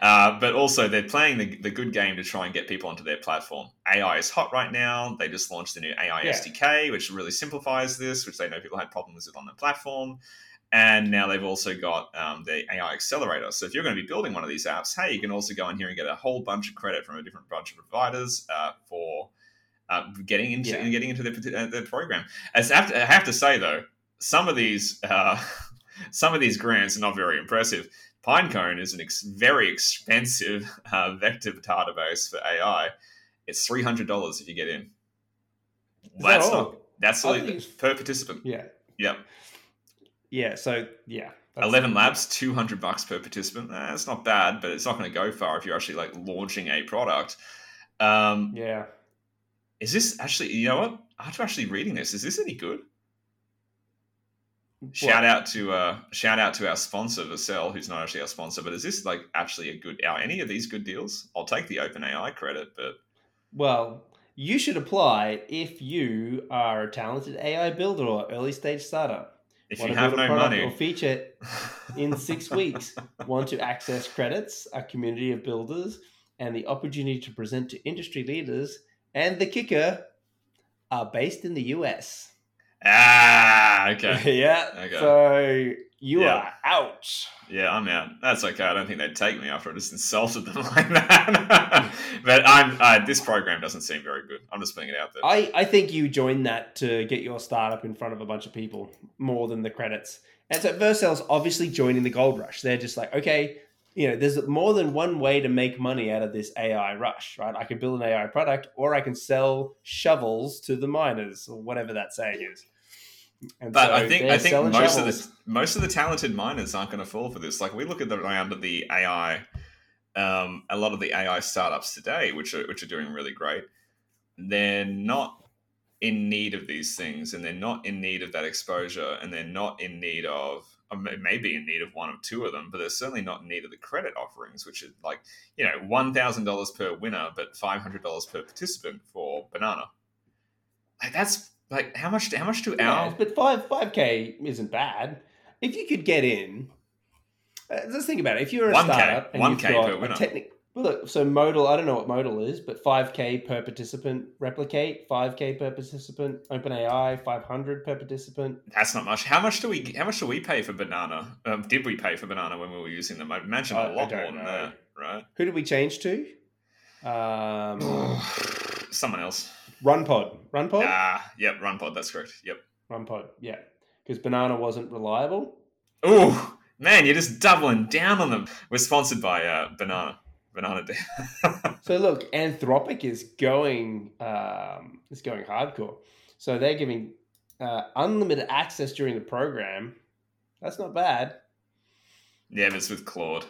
uh, but also, they're playing the, the good game to try and get people onto their platform. AI is hot right now. They just launched the new AI Yeah. SDK, which really simplifies this, which they know people had problems with on their platform. And now they've also got um, the AI accelerator. So if you're going to be building one of these apps, hey, you can also go in here and get a whole bunch of credit from a different bunch of providers uh, for uh, getting into Yeah. getting into their, uh, their program. As I have, to, I have to say though, some of these uh, <laughs> some of these grants are not very impressive. Pinecone is an ex- very expensive <laughs> uh, vector database for AI. It's three hundred dollars if you get in. Is that That's all? not that's only per participant. Yeah. Yep. Yeah. So yeah. ElevenLabs, two hundred bucks per participant. Eh, That's not bad, but it's not going to go far if you're actually like launching a product. Um, Yeah. is this actually? You know what? After actually reading this, is this any good? Shout out to uh, shout out to our sponsor Vercel, who's not actually our sponsor, but is this like actually a good? Are any of these good deals? I'll take the OpenAI credit, but Well, you should apply if you are a talented AI builder or early stage startup. if Want you have no money, or feature <laughs> in six weeks. Want to access credits, a community of builders, and the opportunity to present to industry leaders, and the kicker are based in the US. Ah, okay, <laughs> yeah. Okay. So you Yeah. are out. yeah, I'm out. That's okay. I don't think they'd take me after I just insulted them <laughs> like that. <laughs> but I'm uh, this program doesn't seem very good. I'm just putting it out there. I, I think you joined that to get your startup in front of a bunch of people more than the credits. And so Vercel's obviously joining the gold rush. They're just like, okay, you know, there's more than one way to make money out of this AI rush, right? I can build an AI product or I can sell shovels to the miners or whatever that saying is. And But so I think I think most shovels. of the most of the talented miners aren't going to fall for this. Like we look at the around at the AI, um, a lot of the AI startups today, which are which are doing really great. They're not in need of these things, and they're not in need of that exposure, and they're not in need of. may- Maybe in need of one or two of them, but they're certainly not in need of the credit offerings, which are like you know one thousand dollars per winner, but five hundred dollars per participant for banana. Like that's like how much? How much do Yeah, our but five five k isn't bad. If you could get in, uh, let's think about it. If you're a 1K, startup and 1K you've got per a technic- well, look, so modal, I don't know what modal is, but five k per participant. Replicate five k per participant. OpenAI five hundred per participant. That's not much. How much do we? How much do we pay for banana? Um, did we pay for banana when we were using them? I imagine I- a lot more than know. that, right? Who did we change to? Um, <sighs> Someone else. RunPod. RunPod. Ah, yep, RunPod. That's correct. Yep. RunPod. Yeah, because Banana wasn't reliable. Oh man, you're just doubling down on them. We're sponsored by uh, Banana. Banana. Day. <laughs> So look, Anthropic is going um, is going hardcore. So they're giving uh, unlimited access during the program. That's not bad. yeah, but it's with Claude.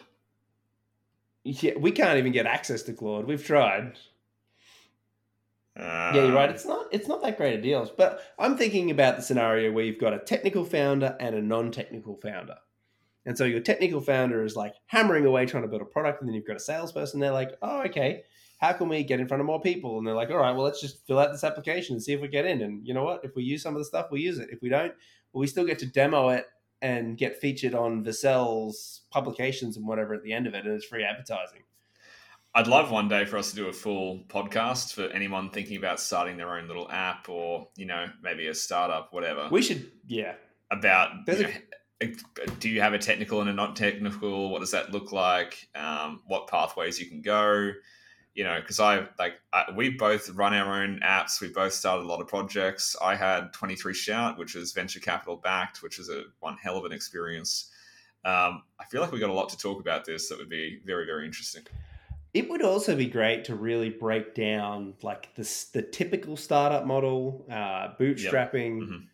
Yeah, we can't even get access to Claude. We've tried. Uh, yeah, you're right. It's not it's not that great a deal. But I'm thinking about the scenario where you've got a technical founder and a non-technical founder. And so your technical founder is like hammering away trying to build a product, and then you've got a salesperson. They're like, "Oh, okay, how can we get in front of more people?" And they're like, "All right, well, let's just fill out this application and see if we get in." And you know what? If we use some of the stuff, we use it. If we don't, well, we still get to demo it and get featured on Vercel's publications and whatever at the end of it, and it's free advertising. I'd love one day for us to do a full podcast for anyone thinking about starting their own little app or you know maybe a startup, whatever. We should, yeah, about you a- do you have a technical and a not technical? What does that look like? Um, what pathways you can go? You know because i like I, we both run our own apps. We both started a lot of projects. I had 23 shout which is venture capital backed which is a one hell of an experience. Um, i feel like we got a lot to talk about this that would be very very interesting It would also be great to really break down like the the typical startup model, uh, bootstrapping, Mhm.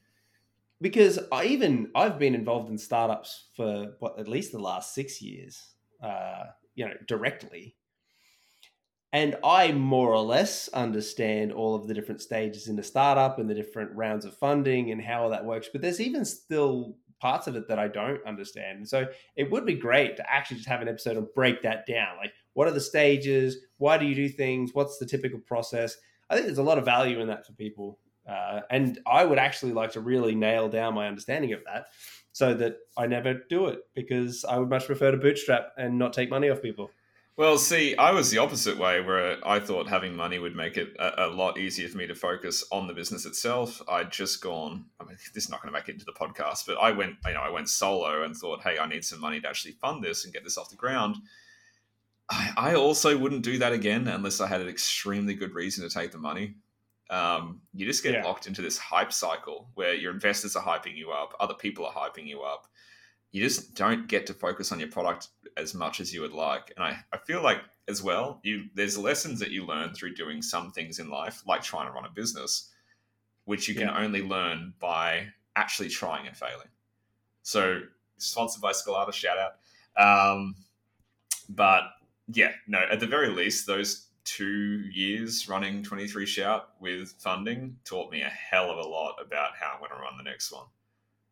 because I even I've been involved in startups for what at least the last six years, uh, you know, directly, and I more or less understand all of the different stages in the startup and the different rounds of funding and how all that works. But there's even still parts of it that I don't understand. And so it would be great to actually just have an episode and break that down. Like, what are the stages? Why do you do things? What's the typical process? I think there's a lot of value in that for people. Uh, and I would actually like to really nail down my understanding of that so that I never do it because I would much prefer to bootstrap and not take money off people. Well, see, I was the opposite way, where I thought having money would make it a, a, lot easier for me to focus on the business itself. I'd just gone. I mean, this is not going to make it into the podcast, but I went. You know, I went solo and thought, hey, I need some money to actually fund this and get this off the ground. I, I also wouldn't do that again unless I had an extremely good reason to take the money. Um, you just get yeah. locked into this hype cycle where your investors are hyping you up, other people are hyping you up you just don't get to focus on your product as much as you would like. And I, I feel like as well, you there's lessons that you learn through doing some things in life, like trying to run a business, which you can yeah. only learn by actually trying and failing. So sponsored by Skalata, shout out. Um, but yeah, no, at the very least, those two years running 23 Shout with funding taught me a hell of a lot about how I'm going to run the next one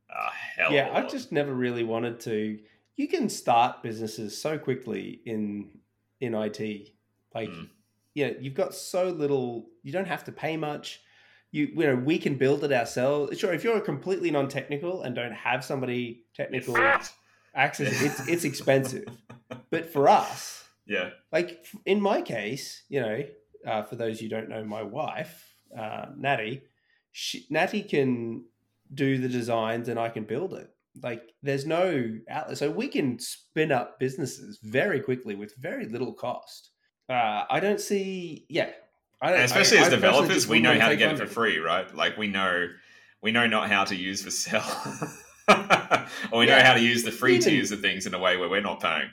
a hell yeah i just never really wanted to. You can start businesses so quickly in in it like mm. yeah you've got so little you don't have to pay much. You you know we can build it ourselves. Sure if you're completely non-technical and don't have somebody technical access <laughs> it's it's expensive. But for us yeah. like in my case you know uh, for those you don't know my wife uh, natty she, natty can do the designs and I can build it. Like there's no outlet. So we can spin up businesses very quickly with very little cost. Uh, I don't see, yeah. I don't, especially I, as I developers, we know how to get it for free, right? Like we know, we know not how to use the sell, <laughs> or we yeah. know how to use the free even, tiers of things in a way where we're not paying.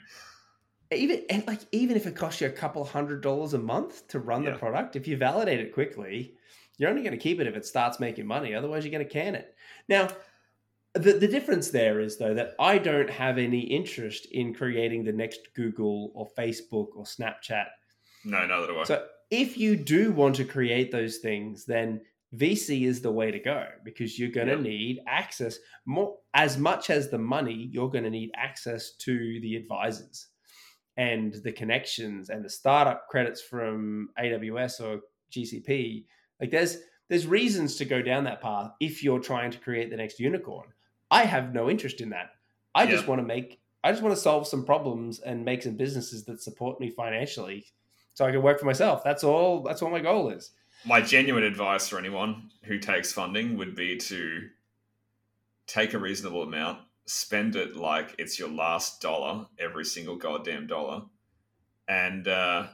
Even and like even if it costs you a couple hundred dollars a month to run yeah. the product, if you validate it quickly, you're only going to keep it if it starts making money. Otherwise, you're going to can it. Now, the, the difference there is, though, that I don't have any interest in creating the next Google or Facebook or Snapchat. No, neither do I. So, if you do want to create those things, then VC is the way to go because you're going to yep. need access more as much as the money, you're going to need access to the advisors and the connections and the startup credits from AWS or GCP like there's there's reasons to go down that path if you're trying to create the next unicorn. I have no interest in that. I yeah. just want to make I just want to solve some problems and make some businesses that support me financially so I can work for myself. That's all that's all my goal is. My genuine advice for anyone who takes funding would be to take a reasonable amount, spend it like it's your last dollar, every single goddamn dollar, and uh,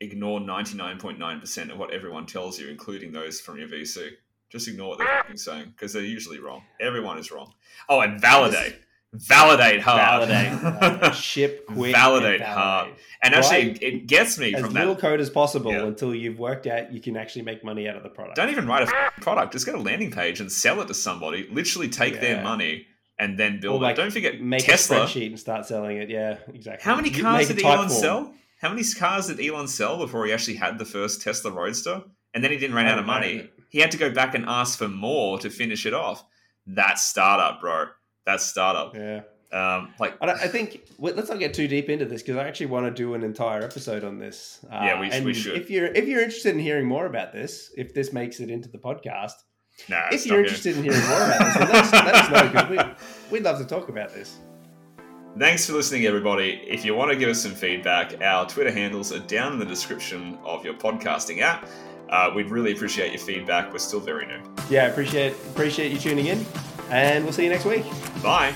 ignore 99.9% of what everyone tells you, including those from your VC. Just ignore what they're saying because they're usually wrong. Everyone is wrong. Oh, and validate. Validate hard. Validate. <laughs> ship quick. Validate, and validate. hard. And right? actually, it gets me as from little that. code as possible yeah. until you've worked out you can actually make money out of the product. Don't even write a product. Just get a landing page and sell it to somebody. Literally take yeah. their money and then build like, it. Don't forget make Tesla. a spreadsheet and start selling it. Yeah, exactly. How many cars did Elon form. sell? How many cars did Elon sell before he actually had the first Tesla Roadster? And then he didn't run out of money. He had to go back and ask for more to finish it off. That's startup, bro. That's startup. Yeah. Um, like I, think let's not get too deep into this because I actually want to do an entire episode on this. Uh, yeah, we, we, should. If you're if you're interested in hearing more about this, if this makes it into the podcast, nah, if you're interested in hearing more about this, then let us, let us know because we, we'd love to talk about this. Thanks for listening, everybody. If you want to give us some feedback, our Twitter handles are down in the description of your podcasting app. Uh, we'd really appreciate your feedback. We're still very new. Yeah, appreciate appreciate you tuning in, and we'll see you next week. Bye.